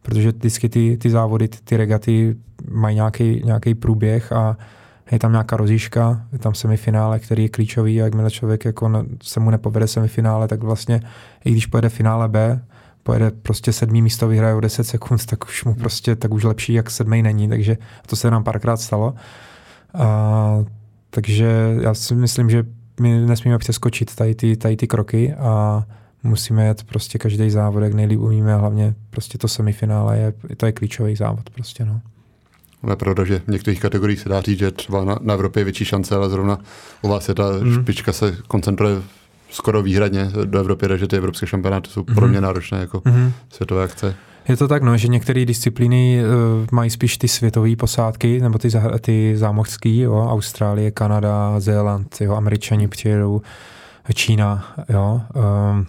protože vždycky ty, ty závody, ty, ty regaty mají nějaký průběh a je tam nějaká rozíška, je tam semifinále, který je klíčový a jakmile člověk jako se mu nepovede semifinále, tak vlastně i když pojede finále B, pojede prostě sedmý místo, vyhraje o 10 sekund, tak už mu prostě, tak už lepší, jak sedmý není, takže to se nám párkrát stalo. A, takže já si myslím, že my nesmíme přeskočit tady ty, tady ty kroky a musíme jet prostě každý závod, jak nejlíp umíme, hlavně prostě to semifinále je, to je klíčový závod prostě, no. Je pravda, že v některých kategoriích se dá říct, že třeba na, na Evropě je větší šance, ale zrovna u vás je ta mm. špička se koncentruje skoro výhradně do Evropy, že ty evropské šampionáty jsou mm. pro mě náročné jako mm. světové akce. Je to tak, no, že některé disciplíny uh, mají spíš ty světové posádky, nebo ty, ty zámořské, jo, Austrálie, Kanada, Zéland, jo, Američani přijedou, Čína, jo. Um,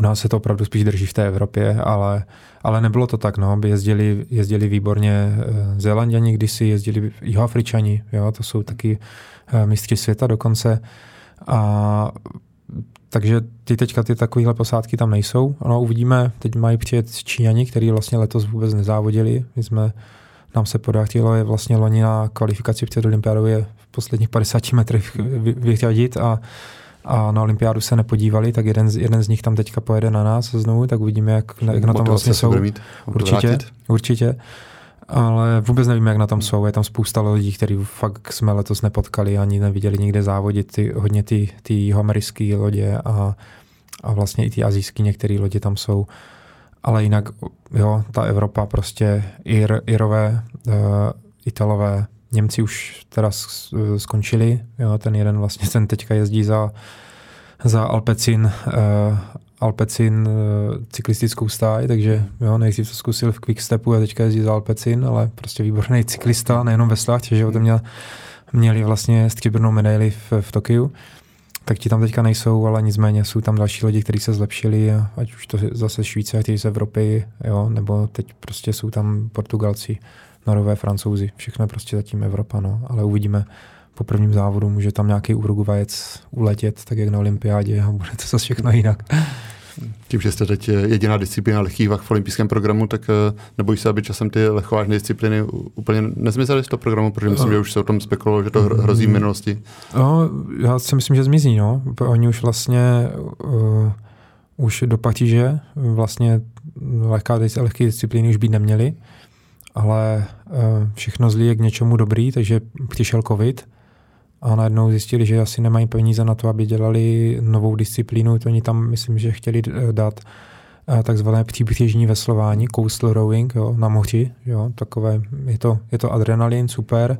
u nás se to opravdu spíš drží v té Evropě, ale, ale nebylo to tak, no, jezdili, jezdili výborně eh, Zélanděni, kdysi jezdili Jihoafričani, jo, to jsou taky eh, mistři světa dokonce. A takže ty teďka ty takovéhle posádky tam nejsou. No, uvidíme, teď mají přijet Číňani, kteří vlastně letos vůbec nezávodili. My jsme, nám se podařilo je vlastně loni na kvalifikaci před olympiádou je v posledních 50 metrech vyřadit a a na olympiádu se nepodívali, tak jeden z, jeden z nich tam teďka pojede na nás znovu, tak uvidíme, jak, jak na tom vlastně jsou. Mít, určitě, určitě. Ale vůbec nevíme, jak na tom jsou. Je tam spousta lidí, kteří fakt jsme letos nepotkali, ani neviděli nikde závodit. Ty, hodně ty, ty jihoamerické lodě a, a vlastně i ty azijské některé lodě tam jsou. Ale jinak, jo, ta Evropa prostě, Ir, Irové, uh, Italové, Němci už teda skončili, jo, ten jeden vlastně ten teďka jezdí za, za Alpecin, uh, Alpecin uh, cyklistickou stáj, takže jo, nejdřív to zkusil v Quickstepu a teďka jezdí za Alpecin, ale prostě výborný cyklista, nejenom ve sláhtě, že jo, měl, měli vlastně stříbrnou medaili v, v Tokiu. Tak ti tam teďka nejsou, ale nicméně jsou tam další lidi, kteří se zlepšili, ať už to zase Švýcaři z Evropy, jo, nebo teď prostě jsou tam Portugalci, Norové, Francouzi, všechno je prostě zatím Evropa, no, ale uvidíme po prvním závodu, může tam nějaký Uruguayec uletět, tak jak na olympiádě a bude to zase všechno jinak. Tím, že jste teď jediná disciplína lehkých vah v olympijském programu, tak eh, nebojí se, aby časem ty lehkovážné disciplíny úplně nezmizely z toho programu, protože myslím, že už se o tom spekulovalo, že to hrozí v minulosti. No, já si myslím, že zmizí. No. Oni už vlastně uh, už do Paříže vlastně lehká, lehké disciplíny už být neměly, ale uh, všechno zlí je k něčemu dobrý, takže přišel covid a najednou zjistili, že asi nemají peníze na to, aby dělali novou disciplínu. To oni tam, myslím, že chtěli eh, dát eh, takzvané příbřežní veslování, coastal rowing jo, na moři. Jo, takové, je, to, je to adrenalin, super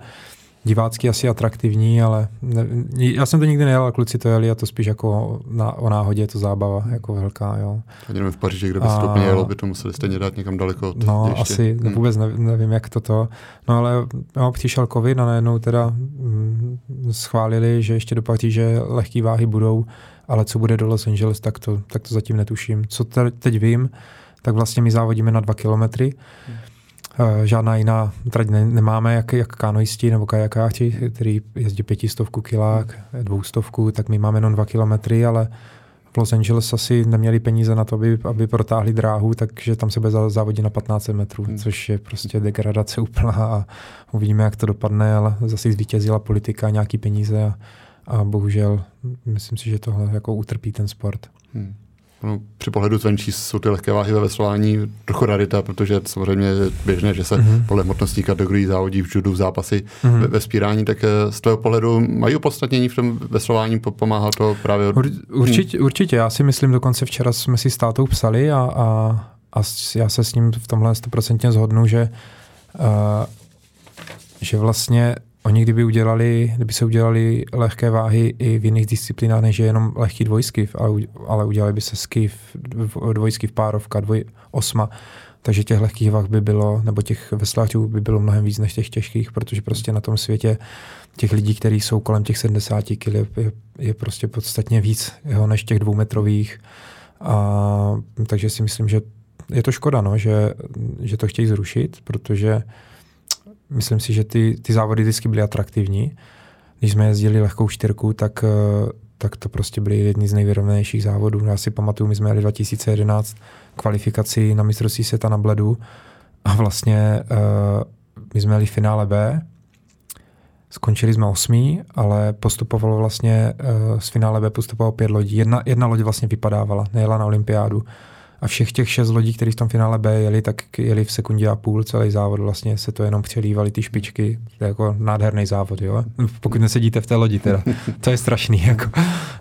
divácky asi atraktivní, ale ne, já jsem to nikdy nejel, a kluci to jeli a to spíš jako na, o náhodě je to zábava jako velká. Jo. Ani v Paříži, kde by se to jelo, by to museli stejně dát někam daleko od No ještě. asi, hmm. vůbec nevím, nevím, jak to to. No ale jo, přišel covid a najednou teda hm, schválili, že ještě do Paříže lehké váhy budou, ale co bude do Los Angeles, tak to, tak to zatím netuším. Co teď vím, tak vlastně my závodíme na dva kilometry. Hmm žádná jiná trať ne, nemáme, jak, jak kanoisti nebo kajakáři, který jezdí pětistovku kilák, dvoustovku, tak my máme jenom dva kilometry, ale v Los Angeles asi neměli peníze na to, aby, aby protáhli dráhu, takže tam se bude závodit na 15 metrů, hmm. což je prostě degradace úplná a uvidíme, jak to dopadne, ale zase zvítězila politika, nějaký peníze a, a bohužel myslím si, že tohle jako utrpí ten sport. Hmm. No, při pohledu zvenčí jsou ty lehké váhy ve veslování trochu rarita, protože samozřejmě je běžné, že se mm-hmm. podle hmotností kategorií závodí v judu, v zápasy, mm-hmm. ve, ve spírání, tak eh, z tvého pohledu mají opodstatnění v tom veslování, pomáhá to právě... Od... Určitě, určitě, já si myslím, dokonce včera jsme si s tátou psali a, a, a já se s ním v tomhle stoprocentně zhodnu, že, uh, že vlastně Oni kdyby udělali, kdyby se udělali lehké váhy i v jiných disciplínách, než je jenom lehký dvojskiv, ale, ale udělali by se skiv, dvojskiv, párovka, dvoj, osma, takže těch lehkých vah by bylo, nebo těch vesláčů by bylo mnohem víc než těch těžkých, protože prostě na tom světě těch lidí, kteří jsou kolem těch 70 kg, je, je, je prostě podstatně víc jo, než těch dvoumetrových. A, takže si myslím, že je to škoda, no, že, že to chtějí zrušit, protože myslím si, že ty, ty závody vždycky byly atraktivní. Když jsme jezdili lehkou čtyřku, tak, eh, tak to prostě byly jedni z nejvyrovnanějších závodů. Já si pamatuju, my jsme jeli 2011 kvalifikaci na mistrovství světa na Bledu a vlastně uh, my jsme jeli finále B, Skončili jsme osmí, ale postupovalo vlastně, uh, z finále B postupovalo pět lodí. Jedna, jedna loď vlastně vypadávala, nejela na olympiádu a všech těch šest lodí, kteří v tom finále B jeli, tak jeli v sekundě a půl celý závod, vlastně se to jenom přelívali ty špičky, to je jako nádherný závod, jo? pokud nesedíte v té lodi teda, to je strašný, jako,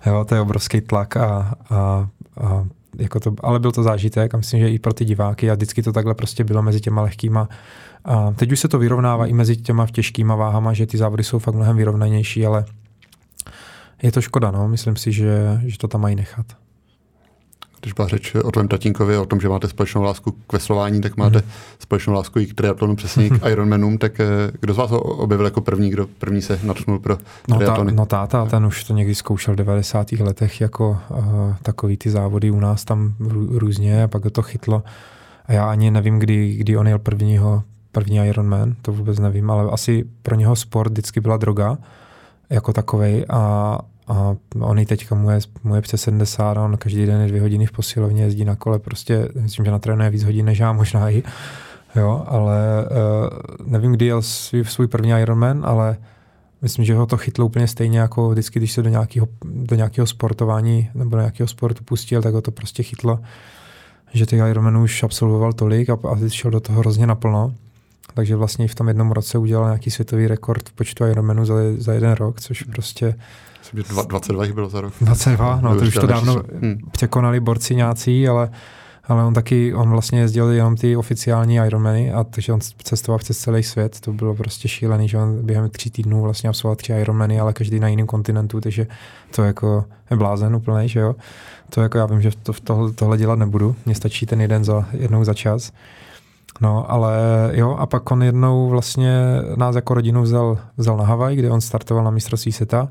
jo, to je obrovský tlak a, a, a jako to, ale byl to zážitek a myslím, že i pro ty diváky a vždycky to takhle prostě bylo mezi těma lehkýma a teď už se to vyrovnává i mezi těma těžkýma váhama, že ty závody jsou fakt mnohem vyrovnanější, ale je to škoda, no. Myslím si, že, že to tam mají nechat. Když byla řeč o tvém tatínkovi, o tom, že máte společnou lásku k veslování, tak máte mm. společnou lásku i k triatlonu, přesně k Ironmanům, tak eh, kdo z vás ho objevil jako první, kdo první se natchnul pro triatlony? No, ta, no táta, ten už to někdy zkoušel v 90. letech jako uh, takový ty závody u nás tam různě a pak to chytlo. A já ani nevím, kdy, kdy on jel prvního, první Ironman, to vůbec nevím, ale asi pro něho sport vždycky byla droga jako takovej a a on i teďka mu je, mu je přes 70, on každý den je dvě hodiny v posilovně, jezdí na kole, prostě myslím, že natrénuje víc hodin než já, možná i. Jo, ale uh, nevím, kdy jel svůj, svůj první Ironman, ale myslím, že ho to chytlo úplně stejně jako vždycky, když se do nějakého, do nějakého sportování nebo do nějakého sportu pustil, tak ho to prostě chytlo, že těch Ironmanů už absolvoval tolik a, a šel do toho hrozně naplno. Takže vlastně v tom jednom roce udělal nějaký světový rekord v počtu Ironmanů za, za jeden rok, což prostě Myslím, že 22 jich bylo za rok. 22, no to už to dávno hmm. překonali borci nějací, ale ale on taky, on vlastně jezdil jenom ty oficiální Ironmany a takže on cestoval přes celý svět, to bylo prostě šílený, že on během tří týdnů vlastně absolvoval tři Ironmany, ale každý na jiném kontinentu, takže to jako je blázen úplný, že jo. To jako já vím, že to, tohle, tohle dělat nebudu, mně stačí ten jeden za, jednou za čas. No, ale jo, a pak on jednou vlastně nás jako rodinu vzal, vzal na Havaj, kde on startoval na mistrovství světa.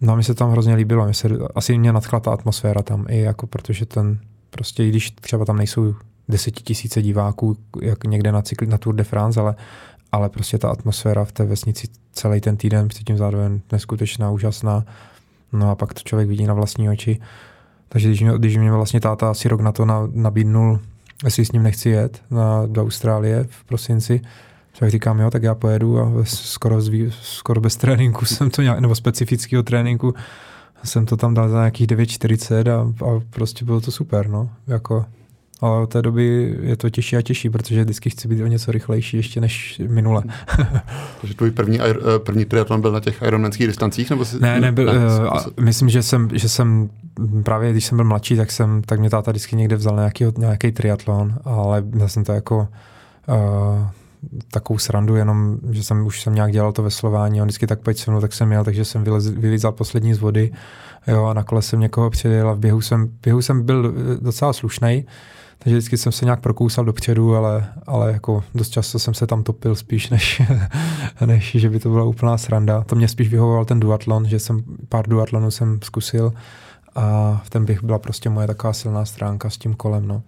No a mi se tam hrozně líbilo, mě se, asi mě nadchla ta atmosféra tam, i jako protože ten, prostě i když třeba tam nejsou desetitisíce diváků, jak někde na, cykl, na Tour de France, ale, ale prostě ta atmosféra v té vesnici celý ten týden předtím zároveň neskutečná, úžasná. No a pak to člověk vidí na vlastní oči. Takže když mě, když mě vlastně táta asi rok na to nabídnul jestli s ním nechci jet na, do Austrálie v prosinci, tak říkám, jo, tak já pojedu a skoro, zví, skoro bez tréninku jsem to nějak, nebo specifického tréninku jsem to tam dal za nějakých 9,40 a, a prostě bylo to super, no, jako ale od té doby je to těžší a těžší, protože vždycky chci být o něco rychlejší ještě než minule. Takže tvůj první, eh, první triatlon byl na těch ironmanských distancích? Nebo jsi... Ne, nebyl, ne, uh, myslím, že jsem, že jsem právě když jsem byl mladší, tak jsem, tak mě táta vždycky někde vzal nějaký, nějaký triatlon, ale já jsem to jako uh, takovou srandu, jenom, že jsem už jsem nějak dělal to veslování, on vždycky tak pojď se mnou, tak jsem měl, takže jsem vylez, poslední z vody, jo, a na kole jsem někoho předjel a v běhu jsem, v běhu jsem byl docela slušnej, takže vždycky jsem se nějak prokousal dopředu, ale, ale jako dost často jsem se tam topil spíš, než, než že by to byla úplná sranda. To mě spíš vyhovoval ten duatlon, že jsem pár duatlonů jsem zkusil a v ten bych byla prostě moje taková silná stránka s tím kolem. No.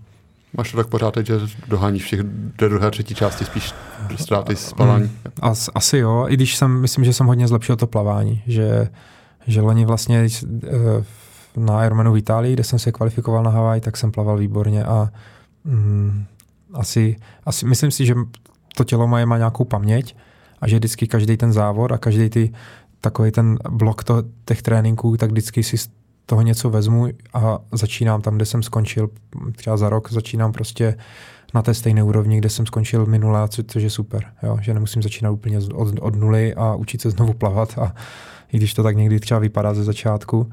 Máš to tak pořád, že doháníš všech do druhé, třetí části spíš ztráty z plavání? Mm, as, asi jo, i když jsem, myslím, že jsem hodně zlepšil to plavání, že, že loni vlastně uh, na Ironmanu v Itálii, kde jsem se kvalifikoval na Havaj, tak jsem plaval výborně a mm, asi, asi myslím si, že to tělo má, má nějakou paměť a že vždycky každý ten závod a každý ty takový ten blok to, těch tréninků, tak vždycky si z toho něco vezmu a začínám tam, kde jsem skončil, třeba za rok začínám prostě na té stejné úrovni, kde jsem skončil minule, co, což je super, jo? že nemusím začínat úplně od, od nuly a učit se znovu plavat a i když to tak někdy třeba vypadá ze začátku,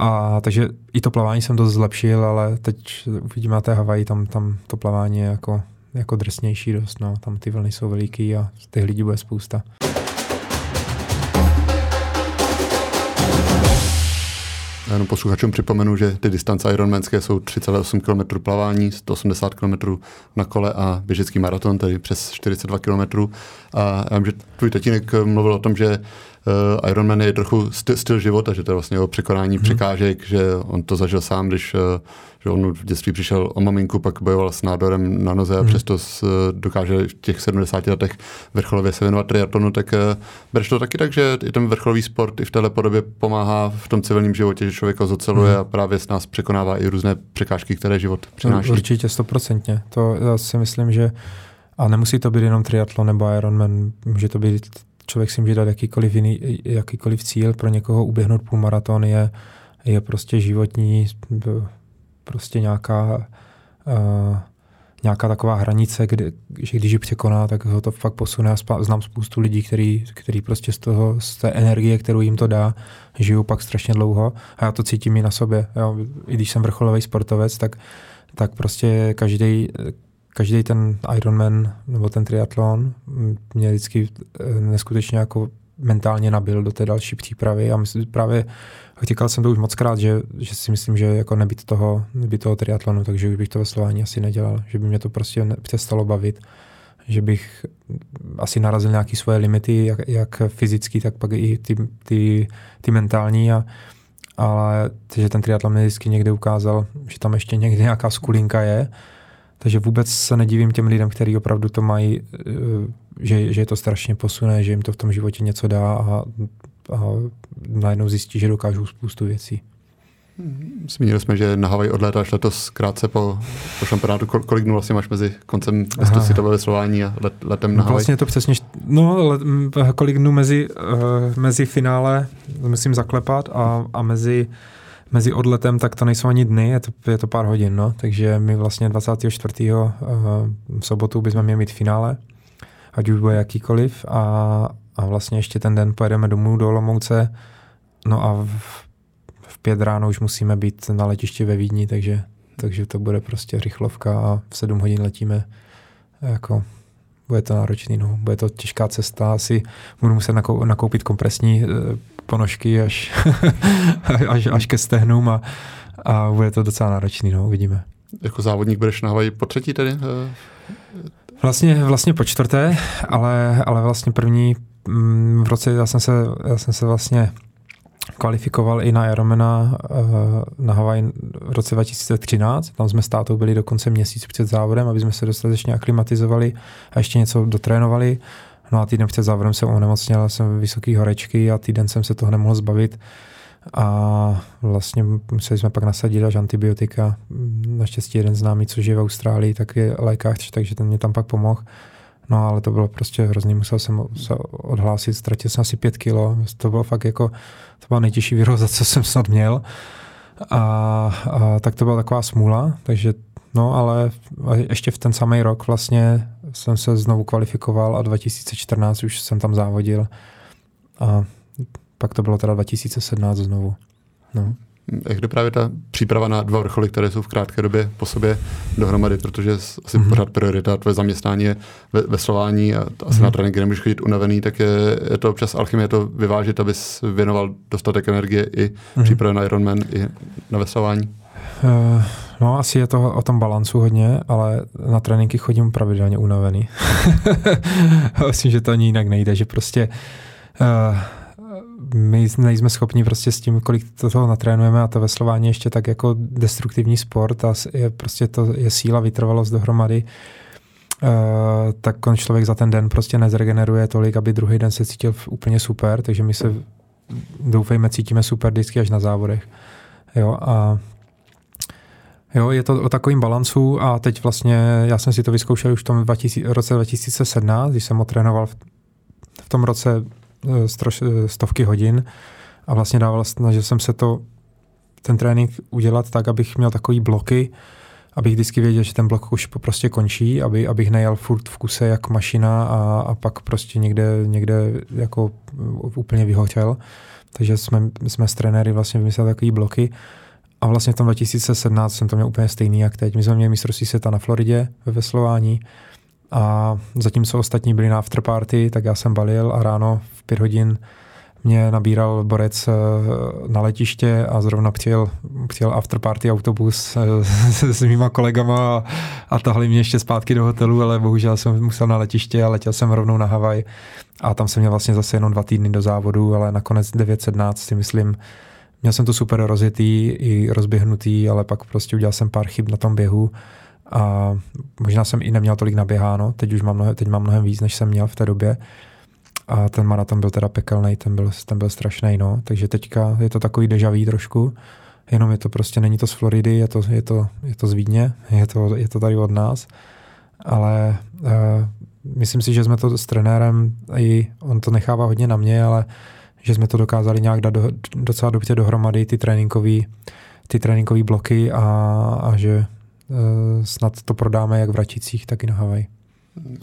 a takže i to plavání jsem dost zlepšil, ale teď uvidíme na té Havaji, tam, tam to plavání je jako, jako drsnější dost, no. tam ty vlny jsou veliký a těch lidí bude spousta. Já jenom posluchačům připomenu, že ty distance Ironmanské jsou 3,8 km plavání, 180 km na kole a běžecký maraton, tedy přes 42 km. A já vím, že tvůj tatínek mluvil o tom, že uh, Ironman je trochu styl, styl života, že to je vlastně o překonání hmm. překážek, že on to zažil sám, když uh, že on v dětství přišel o maminku, pak bojoval s nádorem na noze a hmm. přesto s, dokáže v těch 70 letech vrcholově se věnovat triatlonu, tak uh, bereš to taky tak, že i ten vrcholový sport i v této podobě pomáhá v tom civilním životě, že člověk ho zoceluje hmm. a právě s nás překonává i různé překážky, které život přináší. Určitě, stoprocentně. To já si myslím, že a nemusí to být jenom triatlon nebo Ironman, může to být člověk si může dát jakýkoliv, jiný, jakýkoliv cíl, pro někoho uběhnout půlmaraton je, je prostě životní, prostě nějaká, uh, nějaká taková hranice, kdy, že když ji překoná, tak ho to fakt posune. A znám spoustu lidí, který, který prostě z, toho, z té energie, kterou jim to dá, žijou pak strašně dlouho. A já to cítím i na sobě. Jo. I když jsem vrcholový sportovec, tak, tak prostě každý každý ten Ironman nebo ten triatlon mě vždycky eh, neskutečně jako mentálně nabil do té další přípravy a myslím, právě říkal jsem to už moc krát, že, že si myslím, že jako nebyt toho, nebyt toho triatlonu, takže už bych to veslování asi nedělal, že by mě to prostě přestalo bavit, že bych asi narazil nějaké svoje limity, jak, jak fyzický, tak pak i ty, ty, ty mentální a, ale že ten triatlon mě vždycky někde ukázal, že tam ještě někde nějaká skulinka je takže vůbec se nedivím těm lidem, kteří opravdu to mají, eh, že, že je to strašně posune, že jim to v tom životě něco dá a, a najednou zjistí, že dokážou spoustu věcí. Zmínili jsme, že na Havaj odlétáš letos krátce po, po šampionátu. Kolik dnů vlastně máš mezi koncem světového veslování a let, letem na Havaj? Vlastně to přesně, no, let, kolik dnů mezi, uh, mezi finále musím zaklepat a, a mezi mezi odletem, tak to nejsou ani dny, je to, je to pár hodin, no. Takže my vlastně 24. Uh, v sobotu bychom měli mít finále, ať už bude jakýkoliv a, a vlastně ještě ten den pojedeme domů do Olomouce, no a v, v pět ráno už musíme být na letišti ve Vídni, takže takže to bude prostě rychlovka a v 7 hodin letíme jako bude to náročný, no. bude to těžká cesta, asi budu muset nakoupit kompresní ponožky až, až, až ke stehnům a, a bude to docela náročný, no, uvidíme. Jako závodník budeš na Havaji po třetí tedy? Vlastně, vlastně po čtvrté, ale, ale vlastně první mm, v roce, já jsem se, já jsem se vlastně kvalifikoval i na Ironmana eh, na Hawaii v roce 2013. Tam jsme s tátou byli dokonce měsíc před závodem, aby jsme se dostatečně aklimatizovali a ještě něco dotrénovali. No a týden před závodem jsem onemocněl, jsem vysoký horečky a týden jsem se toho nemohl zbavit. A vlastně museli jsme pak nasadit až antibiotika. Naštěstí jeden známý, co žije v Austrálii, tak je lékař, takže ten mě tam pak pomohl. No ale to bylo prostě hrozný, musel jsem se odhlásit, ztratil jsem asi pět kilo, to bylo fakt jako, to byla nejtěžší výroza, co jsem snad měl. A, a tak to byla taková smůla, takže no ale ještě v ten samý rok vlastně jsem se znovu kvalifikoval a 2014 už jsem tam závodil a pak to bylo teda 2017 znovu. No. Jak jde právě ta příprava na dva vrcholy, které jsou v krátké době po sobě dohromady, protože asi mm-hmm. pořád priorita tvoje zaměstnání je ve, veslování a asi mm-hmm. na tréninky nemůžeš chodit unavený, tak je, je to občas alchymie to vyvážit, abys věnoval dostatek energie i mm-hmm. přípravě na Ironman, i na veslování. Uh, no, asi je to o tom balancu hodně, ale na tréninky chodím pravidelně unavený. Myslím, že to ani jinak nejde, že prostě uh, my nejsme schopni prostě s tím, kolik to toho natrénujeme a to veslování ještě tak jako destruktivní sport a je prostě to je síla, vytrvalost dohromady, uh, tak on člověk za ten den prostě nezregeneruje tolik, aby druhý den se cítil úplně super, takže my se doufejme cítíme super vždycky až na závodech. Jo, a Jo, je to o takovým balancu a teď vlastně já jsem si to vyzkoušel už v tom 2000, roce 2017, když jsem otrénoval v, v tom roce Eh, stroš, eh, stovky hodin a vlastně dával, snažil jsem se to, ten trénink udělat tak, abych měl takový bloky, abych vždycky věděl, že ten blok už prostě končí, aby, abych nejel furt v kuse jak mašina a, a pak prostě někde, někde jako úplně vyhořel. Takže jsme, jsme s trenéry vlastně vymysleli takový bloky a vlastně v tom 2017 jsem to měl úplně stejný jak teď. My jsme měli mistrovství světa na Floridě ve veslování a zatímco ostatní byli na afterparty, tak já jsem balil a ráno v pět hodin mě nabíral borec eh, na letiště a zrovna přijel, přijel afterparty autobus eh, s, s mýma kolegama a, a tahli mě ještě zpátky do hotelu, ale bohužel jsem musel na letiště a letěl jsem rovnou na Havaj a tam jsem měl vlastně zase jenom dva týdny do závodu, ale nakonec 9.17 si myslím, měl jsem to super rozjetý i rozběhnutý, ale pak prostě udělal jsem pár chyb na tom běhu a možná jsem i neměl tolik naběháno, teď už mám mnohem, teď mám mnohem víc, než jsem měl v té době. A ten maraton byl teda pekelný, ten byl, ten byl strašný, no. Takže teďka je to takový dejaví trošku, jenom je to prostě, není to z Floridy, je to, je to, je to z Vídně, je to, je to tady od nás. Ale uh, myslím si, že jsme to s trenérem, i on to nechává hodně na mě, ale že jsme to dokázali nějak dát do, docela dobře dohromady, ty tréninkové ty tréninkové bloky a, a že, Eh, snad to prodáme jak v Račicích, tak i na Havaj.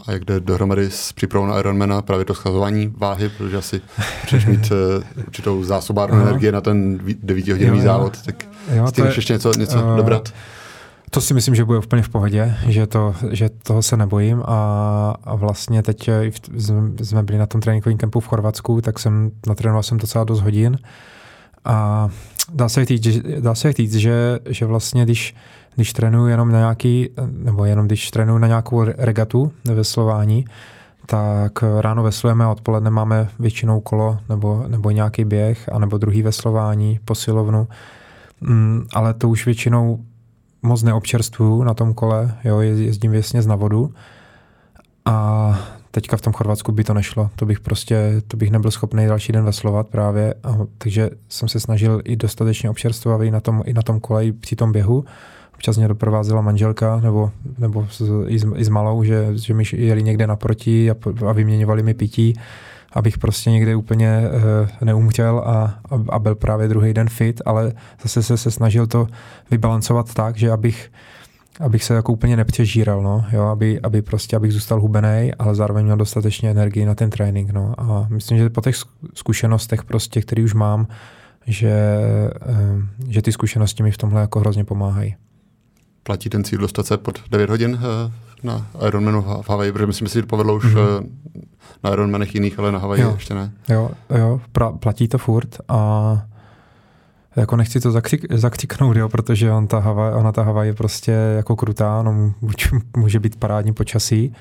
A jak jde dohromady s přípravou na Ironmana právě to schazování váhy, protože asi můžeš mít uh, určitou zásobárnu energie na ten 9-hodinový závod, tak jo, je, ještě něco, něco uh, dobrat? To si myslím, že bude úplně v pohodě, že, to, že toho se nebojím a, a vlastně teď jsme byli na tom tréninkovém kempu v Chorvatsku, tak jsem natrénoval jsem docela dost hodin a dá se říct, dá se říct že, že vlastně když když trénuju jenom na nějaký, nebo jenom když trénuju na nějakou regatu ve veslování, tak ráno veslujeme a odpoledne máme většinou kolo nebo, nebo nějaký běh, anebo druhý veslování, posilovnu. Mm, ale to už většinou moc neobčerstvuju na tom kole, jo, jezdím věsně z na vodu. A teďka v tom Chorvatsku by to nešlo. To bych prostě, to bych nebyl schopný další den veslovat právě. A, takže jsem se snažil i dostatečně občerstvovat i na tom, i na tom kole, i při tom běhu. Občas mě doprovázela manželka nebo, nebo s, i, s, i s malou, že, že mi jeli někde naproti a, a vyměňovali mi pití, abych prostě někde úplně uh, neumřel a, a, byl právě druhý den fit, ale zase se, se snažil to vybalancovat tak, že abych abych se jako úplně nepřežíral, no, jo, aby, aby prostě, abych zůstal hubený, ale zároveň měl dostatečně energii na ten trénink, no, a myslím, že po těch zkušenostech prostě, který už mám, že, eh, že ty zkušenosti mi v tomhle jako hrozně pomáhají. platí ten cíl dostat se pod 9 hodin na Ironmanu v Havaji, protože myslím, že si to povedlo už mm-hmm. na Ironmanech jiných, ale na Havaji jo. ještě ne. Jo, jo, pra, platí to furt a jako nechci to zakřik, zakřiknout, jo, protože on ta Havaj, ona ta Havaj je prostě jako krutá, no, může být parádní počasí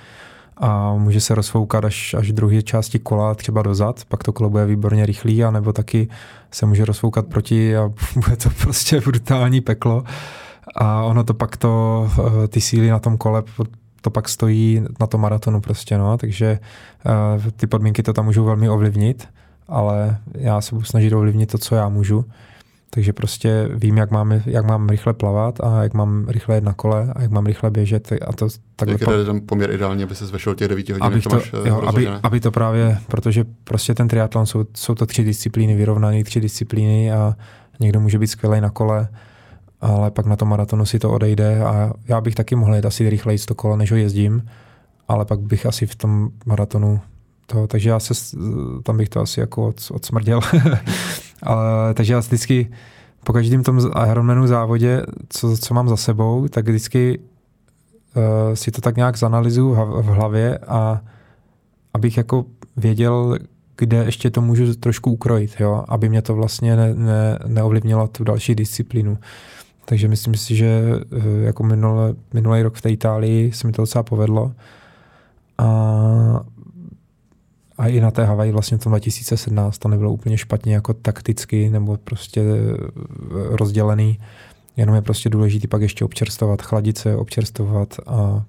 a může se rozfoukat až, až druhé části kola třeba dozad, pak to kolo bude výborně rychlý, anebo taky se může rozfoukat proti a bude to prostě brutální peklo. A ono to pak to, eh, ty síly na tom kole to pak stojí na tom maratonu prostě, no, takže uh, ty podmínky to tam můžou velmi ovlivnit, ale já se budu snažit ovlivnit to, co já můžu. Takže prostě vím, jak, mám, jak mám rychle plavat a jak mám rychle jet na kole a jak mám rychle běžet. A to, takhle jak je ten poměr ideální, aby se zvešel těch 9 hodin, abych to, máš eh, jo, aby, aby, to právě, protože prostě ten triatlon jsou, jsou to tři disciplíny, vyrovnané tři disciplíny a někdo může být skvělý na kole, ale pak na tom maratonu si to odejde a já bych taky mohl jít asi rychleji to kolo, než ho jezdím, ale pak bych asi v tom maratonu to, takže já se, tam bych to asi jako od, odsmrděl. Ale, takže já vždycky po každém tom Ironmanu závodě, co, co mám za sebou, tak vždycky uh, si to tak nějak zanalizuju v, hlavě a abych jako věděl, kde ještě to můžu trošku ukrojit, jo? aby mě to vlastně ne, ne, neovlivnilo tu další disciplínu. Takže myslím si, že uh, jako minule, minulý rok v té Itálii se mi to docela povedlo. A a i na té Havaji vlastně v tom 2017 to nebylo úplně špatně jako takticky nebo prostě eh, rozdělený. Jenom je prostě důležité pak ještě občerstovat, chladit se, občerstovat a, a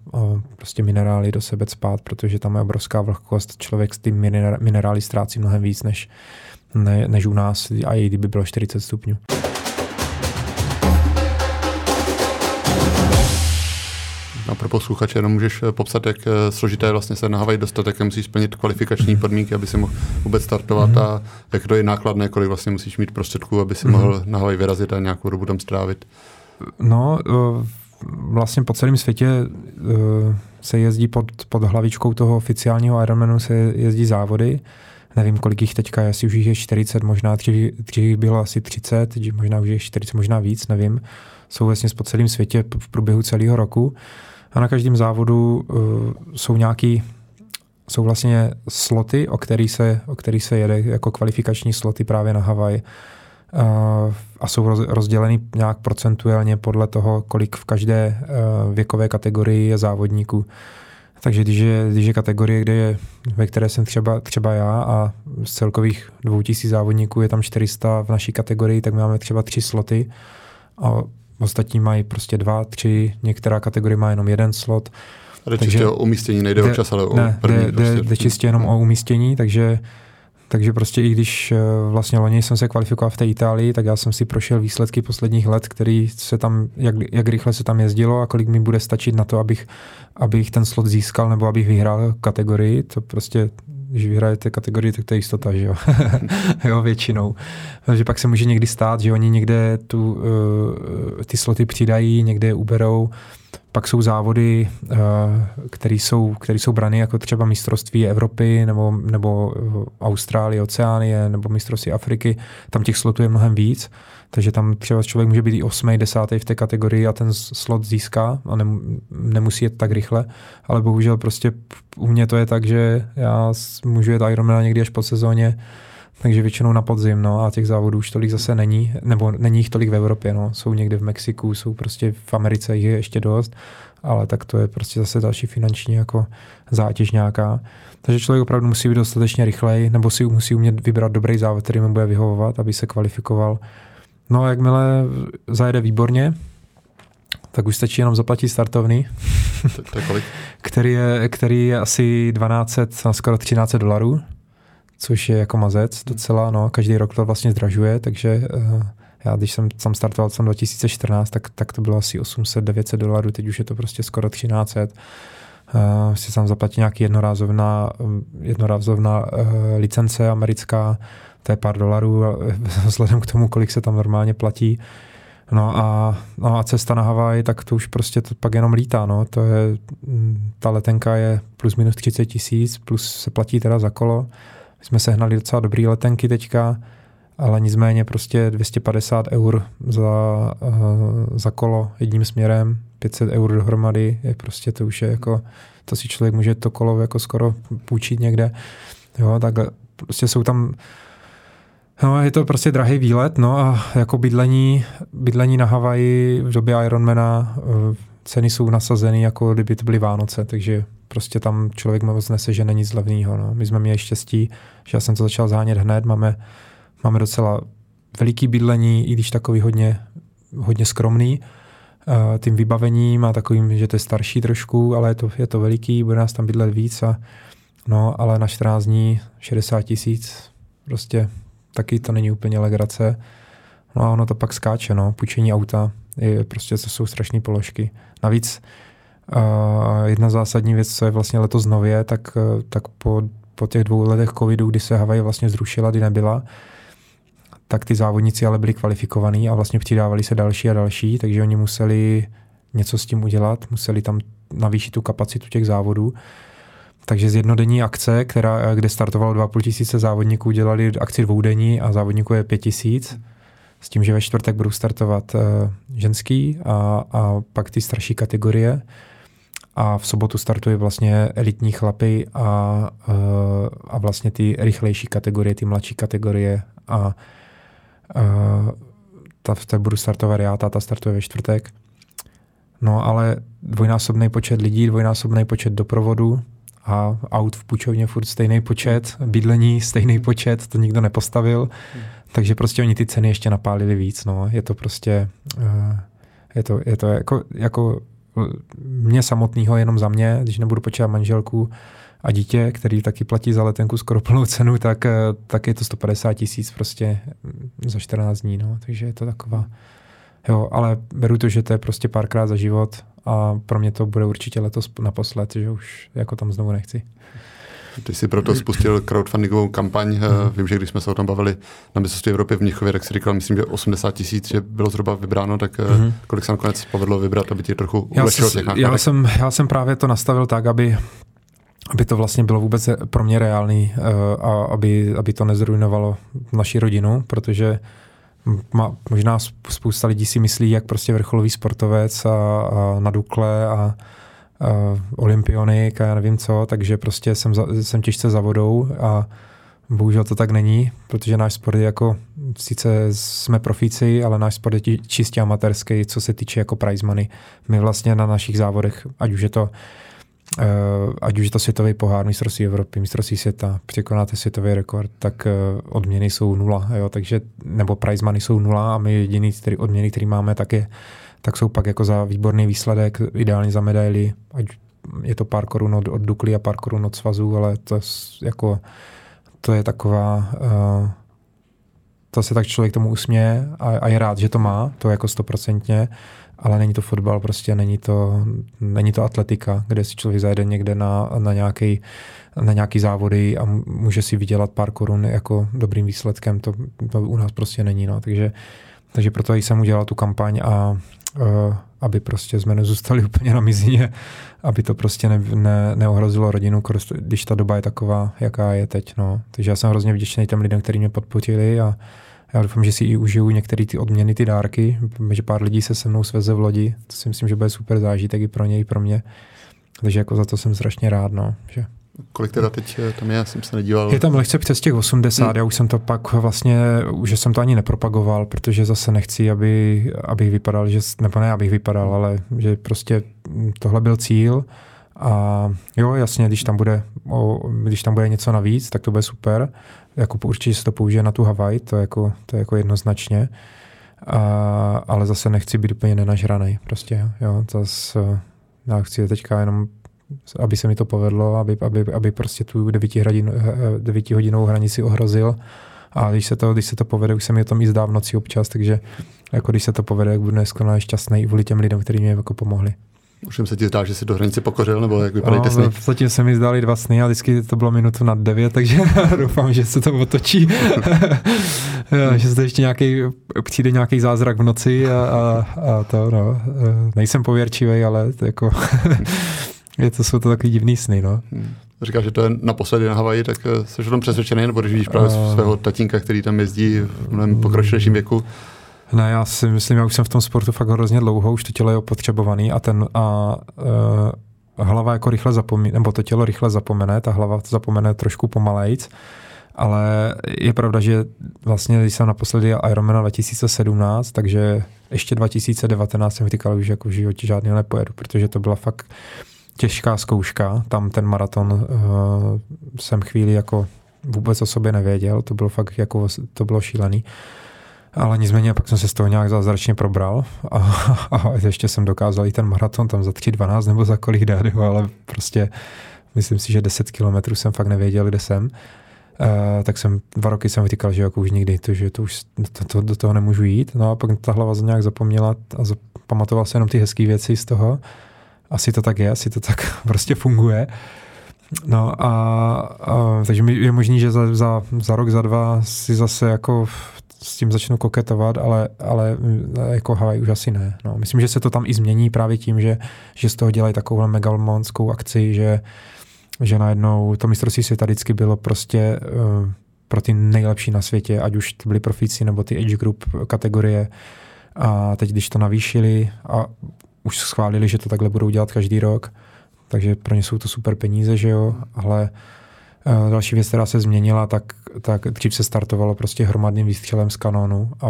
prostě minerály do sebe spát, protože tam je obrovská vlhkost. Člověk s tím minerály ztrácí mnohem víc než, ne, než u nás, a i kdyby bylo 40 stupňů. A pro posluchače jenom můžeš eh, popsat, jak eh, složité je vlastně se na Havaj dostat, jak musíš splnit kvalifikační mhm. podmínky, aby si mohl vůbec startovat mm-hmm. a jak to je nákladné, kolik vlastně musíš mít prostředků, aby si mm-hmm. mohl na Havaj vyrazit a nějakou dobu tam strávit. No, eh, vlastně po celém světě se jezdí pod, pod hlavičkou toho oficiálního Ironmanu se jezdí závody. Nevím, kolik jich teďka je, asi už jich je 40, možná dřív, dřív bylo asi 30, možná už je 40, možná víc, nevím. Jsou vlastně po celém světě v průběhu celého roku. A na každém závodu uh, jsou nějaký jsou vlastně sloty, o který, se, o který se jede jako kvalifikační sloty právě na Havaj. Uh, a jsou roz, rozděleny nějak procentuálně podle toho, kolik v každé uh, věkové kategorii je závodníků. Takže když je, když je kategorie, kde je, ve které jsem třeba, třeba já a z celkových 2000 závodníků je tam 400 v naší kategorii, tak máme třeba tři sloty a Ostatní mají prostě dva, tři, některá kategorie má jenom jeden slot. A jde čistě o umístění, nejde jde, o čas, ale o ne, první jde, prostě. jde čistě jenom o umístění, takže takže prostě i když eh, vlastně loni jsem se kvalifikoval v té Itálii, tak já jsem si prošel výsledky posledních let, který se tam, jak, jak rychle se tam jezdilo a kolik mi bude stačit na to, abych, abych ten slot získal nebo abych vyhrál kategorii. To prostě když vyhrajete kategorii, tak to je jistota, že jo? jo, většinou. Takže pak se může někdy stát, že oni někde tu, uh, ty sloty přidají, někde je uberou. Pak jsou závody, uh, které jsou, které jsou brany jako třeba mistrovství Evropy nebo, nebo Austrálie, Oceánie nebo mistrovství Afriky. Tam těch slotů je mnohem víc. Takže tam třeba člověk může být i 8. 10. v té kategorii a ten slot získá a nemusí jet tak rychle, ale bohužel prostě u mě to je tak, že já můžu jet Ironman někdy až po sezóně, takže většinou na podzim, no a těch závodů už tolik zase není, nebo není jich tolik v Evropě, no. Jsou někde v Mexiku, jsou prostě v Americe jich je ještě dost, ale tak to je prostě zase další finanční jako zátěž nějaká. Takže člověk opravdu musí být dostatečně rychlej, nebo si musí umět vybrat dobrý závod, který mu bude vyhovovat, aby se kvalifikoval No a jakmile zajede výborně, tak už stačí jenom zaplatit startovný, to, to který, je, který je asi 1200, skoro 13 dolarů, což je jako mazec docela, no, každý rok to vlastně zdražuje, takže uh, já když jsem tam startoval jsem 2014, tak, tak to bylo asi 800-900 dolarů, teď už je to prostě skoro 1300. Uh, si tam zaplatí nějaký jednorázovná, jednorázovná uh, licence americká, to je pár dolarů vzhledem k tomu, kolik se tam normálně platí. No a, no a cesta na Havaj, tak to už prostě to pak jenom lítá, no. To je, mm, ta letenka je plus minus 30 tisíc, plus se platí teda za kolo. My jsme sehnali docela dobrý letenky teďka, ale nicméně prostě 250 eur za, uh, za kolo jedním směrem, 500 eur dohromady, je prostě to už je jako, to si člověk může to kolo jako skoro půjčit někde. Jo, tak prostě jsou tam No, je to prostě drahý výlet, no a jako bydlení, bydlení na Havaji v době Ironmana, eh, ceny jsou nasazeny, jako kdyby to byly Vánoce, takže prostě tam člověk moc nesežene nic levného. No. My jsme měli štěstí, že já jsem to začal zánět hned, máme, máme docela veliký bydlení, i když takový hodně, hodně skromný, uh, tím vybavením a takovým, že to je starší trošku, ale je to, je to veliký, bude nás tam bydlet víc a no, ale na 14 dní 60 tisíc, prostě taky to není úplně legrace. No a ono to pak skáče, no, půjčení auta, je, prostě to jsou strašné položky. Navíc uh, jedna zásadní věc, co je vlastně letos nově, tak, uh, tak po, po těch dvou letech covidu, kdy se Havaj vlastně zrušila, kdy nebyla, tak ty závodníci ale byli kvalifikovaní a vlastně přidávali se další a další, takže oni museli něco s tím udělat, museli tam navýšit tu kapacitu těch závodů. Takže z jednodenní akce, která, kde startovalo 2,5 tisíce závodníků, dělali akci dvoudenní a závodníků je 5 tisíc. S tím, že ve čtvrtek budou startovat uh, ženský a, a pak ty starší kategorie. A v sobotu startuje vlastně elitní chlapy a, uh, a vlastně ty rychlejší kategorie, ty mladší kategorie a Uh, ta, ta budu startovat já, táta startuje ve čtvrtek. No ale dvojnásobný počet lidí, dvojnásobný počet doprovodu a aut v půjčovně furt stejný počet, bydlení stejný počet, to nikdo nepostavil, hmm. takže prostě oni ty ceny ještě napálili víc, no. Je to prostě, uh, je to, je to jako, jako mě samotného jenom za mě, když nebudu počítat manželku, a dítě, který taky platí za letenku skoro plnou cenu, tak, eh, tak je to 150 tisíc prostě za 14 dní. No. Takže je to taková... Jo, ale beru to, že to je prostě párkrát za život a pro mě to bude určitě letos naposled, že už jako tam znovu nechci. Ty jsi proto spustil crowdfundingovou kampaň. Mm. Vím, že když jsme se o tom bavili na mistrovství Evropy v Mnichově, tak si říkal, myslím, že 80 tisíc, že bylo zhruba vybráno, tak mm. kolik se nakonec povedlo vybrat, aby ti trochu ulehčilo těch? Já jsem, já jsem právě to nastavil tak, aby aby to vlastně bylo vůbec pro mě reálný eh, a aby, aby to nezrujnovalo naši rodinu, protože má, možná spousta lidí si myslí, jak prostě vrcholový sportovec a, a na Dukle a, a olympionik a já nevím co, takže prostě jsem, za, jsem těžce za vodou a bohužel to tak není, protože náš sport je jako, sice jsme profíci, ale náš sport je čistě amatérský, co se týče jako prize money. My vlastně na našich závodech, ať už je to ať už je to světový pohár, mistrovství Evropy, mistrovství světa, překonáte světový rekord, tak uh, odměny jsou nula, jo, takže, nebo prize money jsou nula a my jediný který, odměny, který máme, tak, je, tak jsou pak jako za výborný výsledek, ideálně za medaily, ať je to pár korun od, od Dukly a pár korun od svazu, ale to, jako, to je taková, uh, to se tak člověk tomu usměje a, a je rád, že to má, to jako stoprocentně, ale není to fotbal, prostě není to, není to atletika, kde si člověk zajde někde na, na, nějaký, na nějaký závody a může si vydělat pár korun jako dobrým výsledkem, to, to u nás prostě není, no. takže, takže proto jsem udělal tu kampaň a uh, aby prostě jsme nezůstali úplně na mizině, aby to prostě ne, ne, neohrozilo rodinu, když ta doba je taková, jaká je teď. No. Takže já jsem hrozně vděčný těm lidem, kteří mě podpořili a, já doufám, že si i užiju některé ty odměny, ty dárky, že pár lidí se se mnou sveze v lodi. To si myslím, že bude super zážitek i pro něj, i pro mě. Takže jako za to jsem strašně rád. No, že. Kolik teda teď eh, tam je, já jsem se nedíval. Je tam lehce přes těch 80, hmm. já už jsem to pak vlastně, že jsem to ani nepropagoval, protože zase nechci, aby, abych vypadal, že, nebo ne, abych vypadal, ale že prostě tohle byl cíl a jo, jasně, když tam bude, o, když tam bude něco navíc, tak to bude super. Jako určitě se to použije na tu Havaj, to je jako, to je jako jednoznačně. A, ale zase nechci být úplně nenažraný. Prostě, jo, zase, já chci teďka jenom aby se mi to povedlo, aby, aby, aby prostě tu 9, hodin, 9 hodinovou hranici ohrozil. A když se to, když se to povede, už se mi o tom i zdá v noci občas, takže jako když se to povede, budu neskonale šťastný i vůli těm lidem, kteří mě jako pomohli. Už se ti zdá, že jsi do hranice pokořil, nebo jak vypadají ty sny? Zatím se mi zdály dva sny a vždycky to bylo minutu nad devět, takže doufám, že se to otočí. že se ještě nějaký, přijde nějaký zázrak v noci a, a, a to, no. Nejsem pověrčivý, ale to jako je to, jsou to takový divný sny, no. Hmm. Říkáš, že to je naposledy na Havaji, tak eh, jsi o tom přesvědčený, nebo když vidíš právě uh, svého tatínka, který tam jezdí v mnohem pokročilejším věku, Ne, já si myslím, já už jsem v tom sportu fakt hrozně dlouho, už to tělo je opotřebovaný a ten a uh, hlava jako rychle zapomíná, nebo to tělo rychle zapomene, ta hlava zapomene trošku pomalejc, ale je pravda, že vlastně, když jsem naposledy Ironman 2017, takže ještě 2019 jsem říkal, že jako v životě žádný nepojedu, protože to byla fakt těžká zkouška. Tam ten maraton uh, jsem chvíli jako vůbec o sobě nevěděl, to bylo fakt jako, to bylo šílený. Ale nicméně pak jsem se z toho nějak zázračně probral a, a ještě jsem dokázal i ten maraton tam za 3.12 nebo za kolik dát, ale prostě myslím si, že 10 kilometrů jsem fakt nevěděl, kde jsem. Uh, tak jsem dva roky jsem vytýkal, že jako už nikdy, to, že to už to, to, do toho nemůžu jít. No a pak ta hlava nějak zapomněla a pamatoval se jenom ty hezké věci z toho. Asi to tak je, asi to tak prostě funguje. No a, a takže je možný, že za, za, za rok, za dva si zase jako s tím začnu koketovat, ale, ale jako Hawaii už asi ne. No, myslím, že se to tam i změní právě tím, že, že z toho dělají takovou megalomonskou akci, že, že najednou to mistrovství světa vždycky bylo prostě uh, pro ty nejlepší na světě, ať už to byli profíci nebo ty age group kategorie. A teď, když to navýšili a už schválili, že to takhle budou dělat každý rok, takže pro ně jsou to super peníze, že jo, ale další věc, která se změnila, tak, tak dřív se startovalo prostě hromadným výstřelem z kanónu a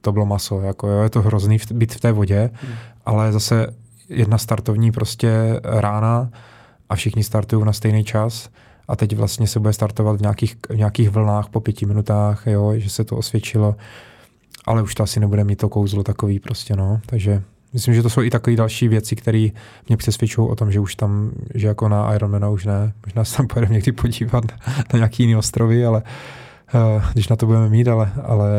to bylo maso, jako jo, je to hrozný být v té vodě, hmm. ale zase jedna startovní prostě rána a všichni startují na stejný čas a teď vlastně se bude startovat v nějakých, v nějakých vlnách po pěti minutách, jo, že se to osvědčilo, ale už to asi nebude mít to kouzlo takový prostě, no, takže Myslím, že to jsou i takové další věci, které mě přesvědčují o tom, že už tam, že jako na Ironmana už ne. Možná se tam pojedeme někdy podívat na nějaký jiný ostrovy, ale uh, když na to budeme mít, ale, ale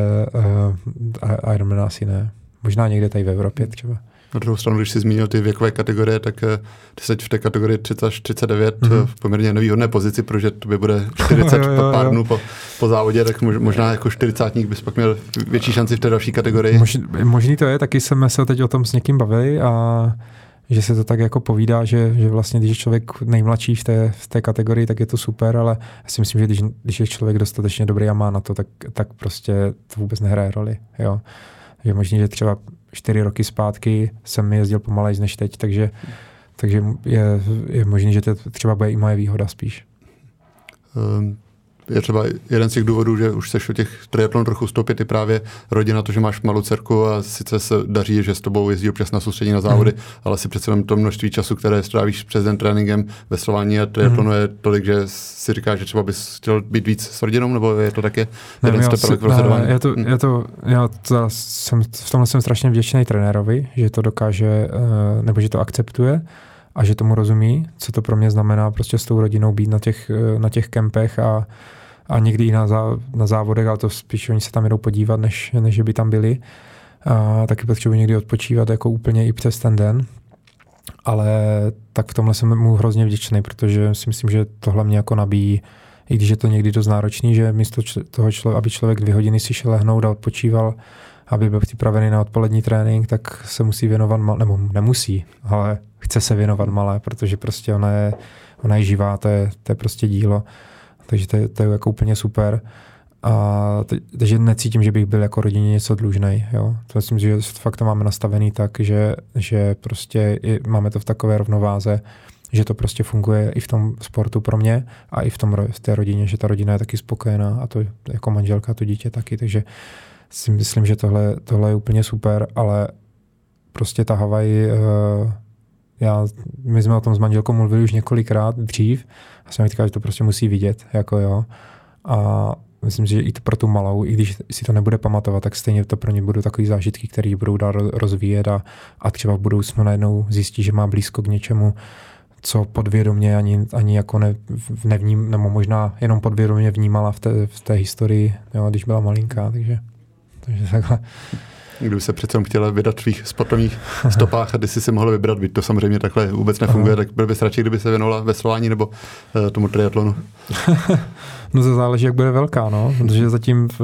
uh, Ironmana asi ne. Možná někde tady v Evropě třeba. Na druhou stranu, když jsi zmínil ty věkové kategorie, tak eh, ty jsi v té kategorii 30 až 39 mm-hmm. v poměrně nevýhodné pozici, protože to by bude 40 jo, jo, jo. pár dnů po, po závodě, tak možná jako 40 bys pak měl větší šanci v té další kategorii. Mož, možný to je, taky jsme se teď o tom s někým bavili a že se to tak jako povídá, že, že vlastně když je člověk nejmladší v té, v té kategorii, tak je to super, ale já si myslím, že když, když je člověk dostatečně dobrý a má na to, tak, tak prostě to vůbec nehraje roli. Jo. Je možné, že třeba čtyři roky zpátky jsem jezdil pomalej než teď, takže, takže je, je možné, že to třeba bude i moje výhoda spíš. Um, je třeba jeden z těch důvodů, že už seš o těch triatlonů trochu stoupit, i právě rodina, to, že máš malou dcerku a sice se daří, že s tobou jezdí občas na soustředí na závody, mm. ale si přece to množství času, které strávíš přes den tréninkem ve Slování a triatlonu mm. je tolik, že si říkáš, že třeba bys chtěl být víc s rodinou, nebo je to také jeden z prvek rozhodování? Je to, je to, já to jsem, v tomhle jsem strašně vděčný trenérovi, že to dokáže, eh, nebo že to akceptuje a že tomu rozumí, co to pro mě znamená prostě s tou rodinou být na těch, eh, na těch kempech a a někdy i na, zá, na závodech, ale to spíš oni se tam jdou podívat, než, než by tam byli. A taky potřebuji někdy odpočívat jako úplně i přes ten den. Ale tak v tomhle jsem mu hrozně vděčný, protože si myslím, že tohle mě jako nabíjí, i když je to někdy dost náročný, že místo toho, člo, aby člověk dvě hodiny si šel lehnout a odpočíval, aby byl připravený na odpolední trénink, tak se musí věnovat, mal, nebo nemusí, ale chce se věnovat malé, protože prostě ona je, ona je živá, to je, to je prostě dílo. Takže to je, to je jako úplně super. A takže necítím, že bych byl jako rodině něco dlužný. Jo. To myslím, že fakt to máme nastavený tak, že, že prostě je, máme to v takové rovnováze, že to prostě funguje i v tom sportu pro mě a i v, tom, v té rodině, že ta rodina je taky spokojená a to jako manželka, to dítě taky, takže si myslím, že tohle, tohle je úplně super, ale prostě ta Havaj, uh, já, my jsme o tom s manželkou mluvili už několikrát dřív a jsem říkal, že to prostě musí vidět, jako jo. A myslím si, že i to pro tu malou, i když si to nebude pamatovat, tak stejně to pro ně budou takové zážitky, které budou dál rozvíjet a, a třeba v budoucnu najednou zjistí, že má blízko k něčemu, co podvědomě ani, ani jako ne, nevním, nebo možná jenom podvědomě vnímala v té, v té historii, jo, když byla malinká, takže, takže takhle. Kdyby se přece chtěla vydat svých sportovních stopách a ty si si mohla vybrat, byť to samozřejmě takhle vůbec nefunguje, tak byl bys radši, kdyby se věnovala veslování nebo uh, tomu triatlonu? no to záleží, jak bude velká, no, protože zatím, v,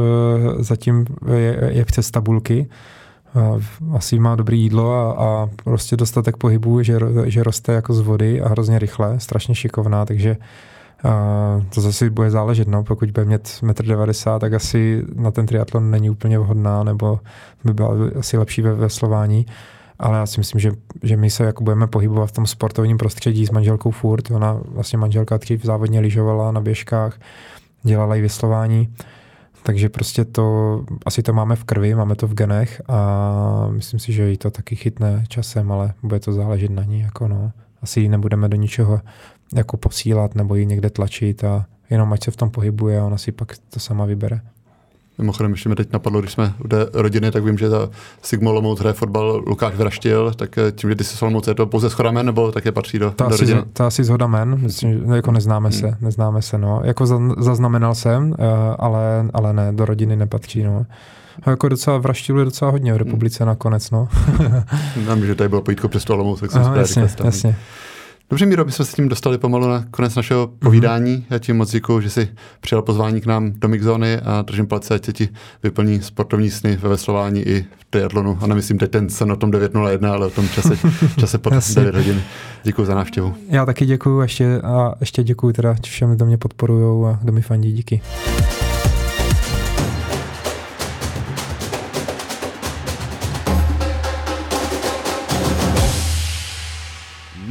zatím je, je přes tabulky, asi má dobré jídlo a, a prostě dostatek pohybu, že, že roste jako z vody a hrozně rychle, strašně šikovná, takže Uh, to zase bude záležet, no. pokud bude mít 1,90 m, tak asi na ten triatlon není úplně vhodná, nebo by byla asi lepší ve veslování. Ale já si myslím, že, že my se jako budeme pohybovat v tom sportovním prostředí s manželkou furt. Ona vlastně manželka dřív závodně lyžovala na běžkách, dělala i veslování. Takže prostě to, asi to máme v krvi, máme to v genech a myslím si, že jí to taky chytne časem, ale bude to záležet na ní. Jako no. Asi ji nebudeme do ničeho jako posílat nebo ji někde tlačit a jenom ať se v tom pohybuje a ona si pak to sama vybere. Mimochodem, ještě mi teď napadlo, když jsme u té rodiny, tak vím, že ta Sigmo Lomouc hraje fotbal Lukáš Vraštil, tak eh, tím, že ty jsi s je to pouze schodamen, nebo také patří do, to do asi, rodiny? To asi zhodamen, myslím, jako neznáme hmm. se, neznáme se, no. Jako zaznamenal jsem, eh, ale, ale ne, do rodiny nepatří, no. A jako docela vraštilu je docela hodně v republice hmm. nakonec, no. Nám, že tady bylo pojítko přes to Olomouc, tak jsem Aha, jasně, jasně. Dobře, Míro, my jsme se tím dostali pomalu na konec našeho mhm. povídání. Mm-hmm. Já ti moc děkuji, že jsi přijal pozvání k nám do Mixzony a držím palce, ať ti vyplní sportovní sny ve veslování i v triatlonu. A nemyslím teď ten sen o tom 9.01, ale o tom čase, čase pod 9 hodin. Děkuji za návštěvu. Já taky děkuji ještě, a ještě děkuji teda všem, kdo mě podporují a kdo mi fandí. Díky.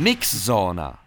Mixsauna.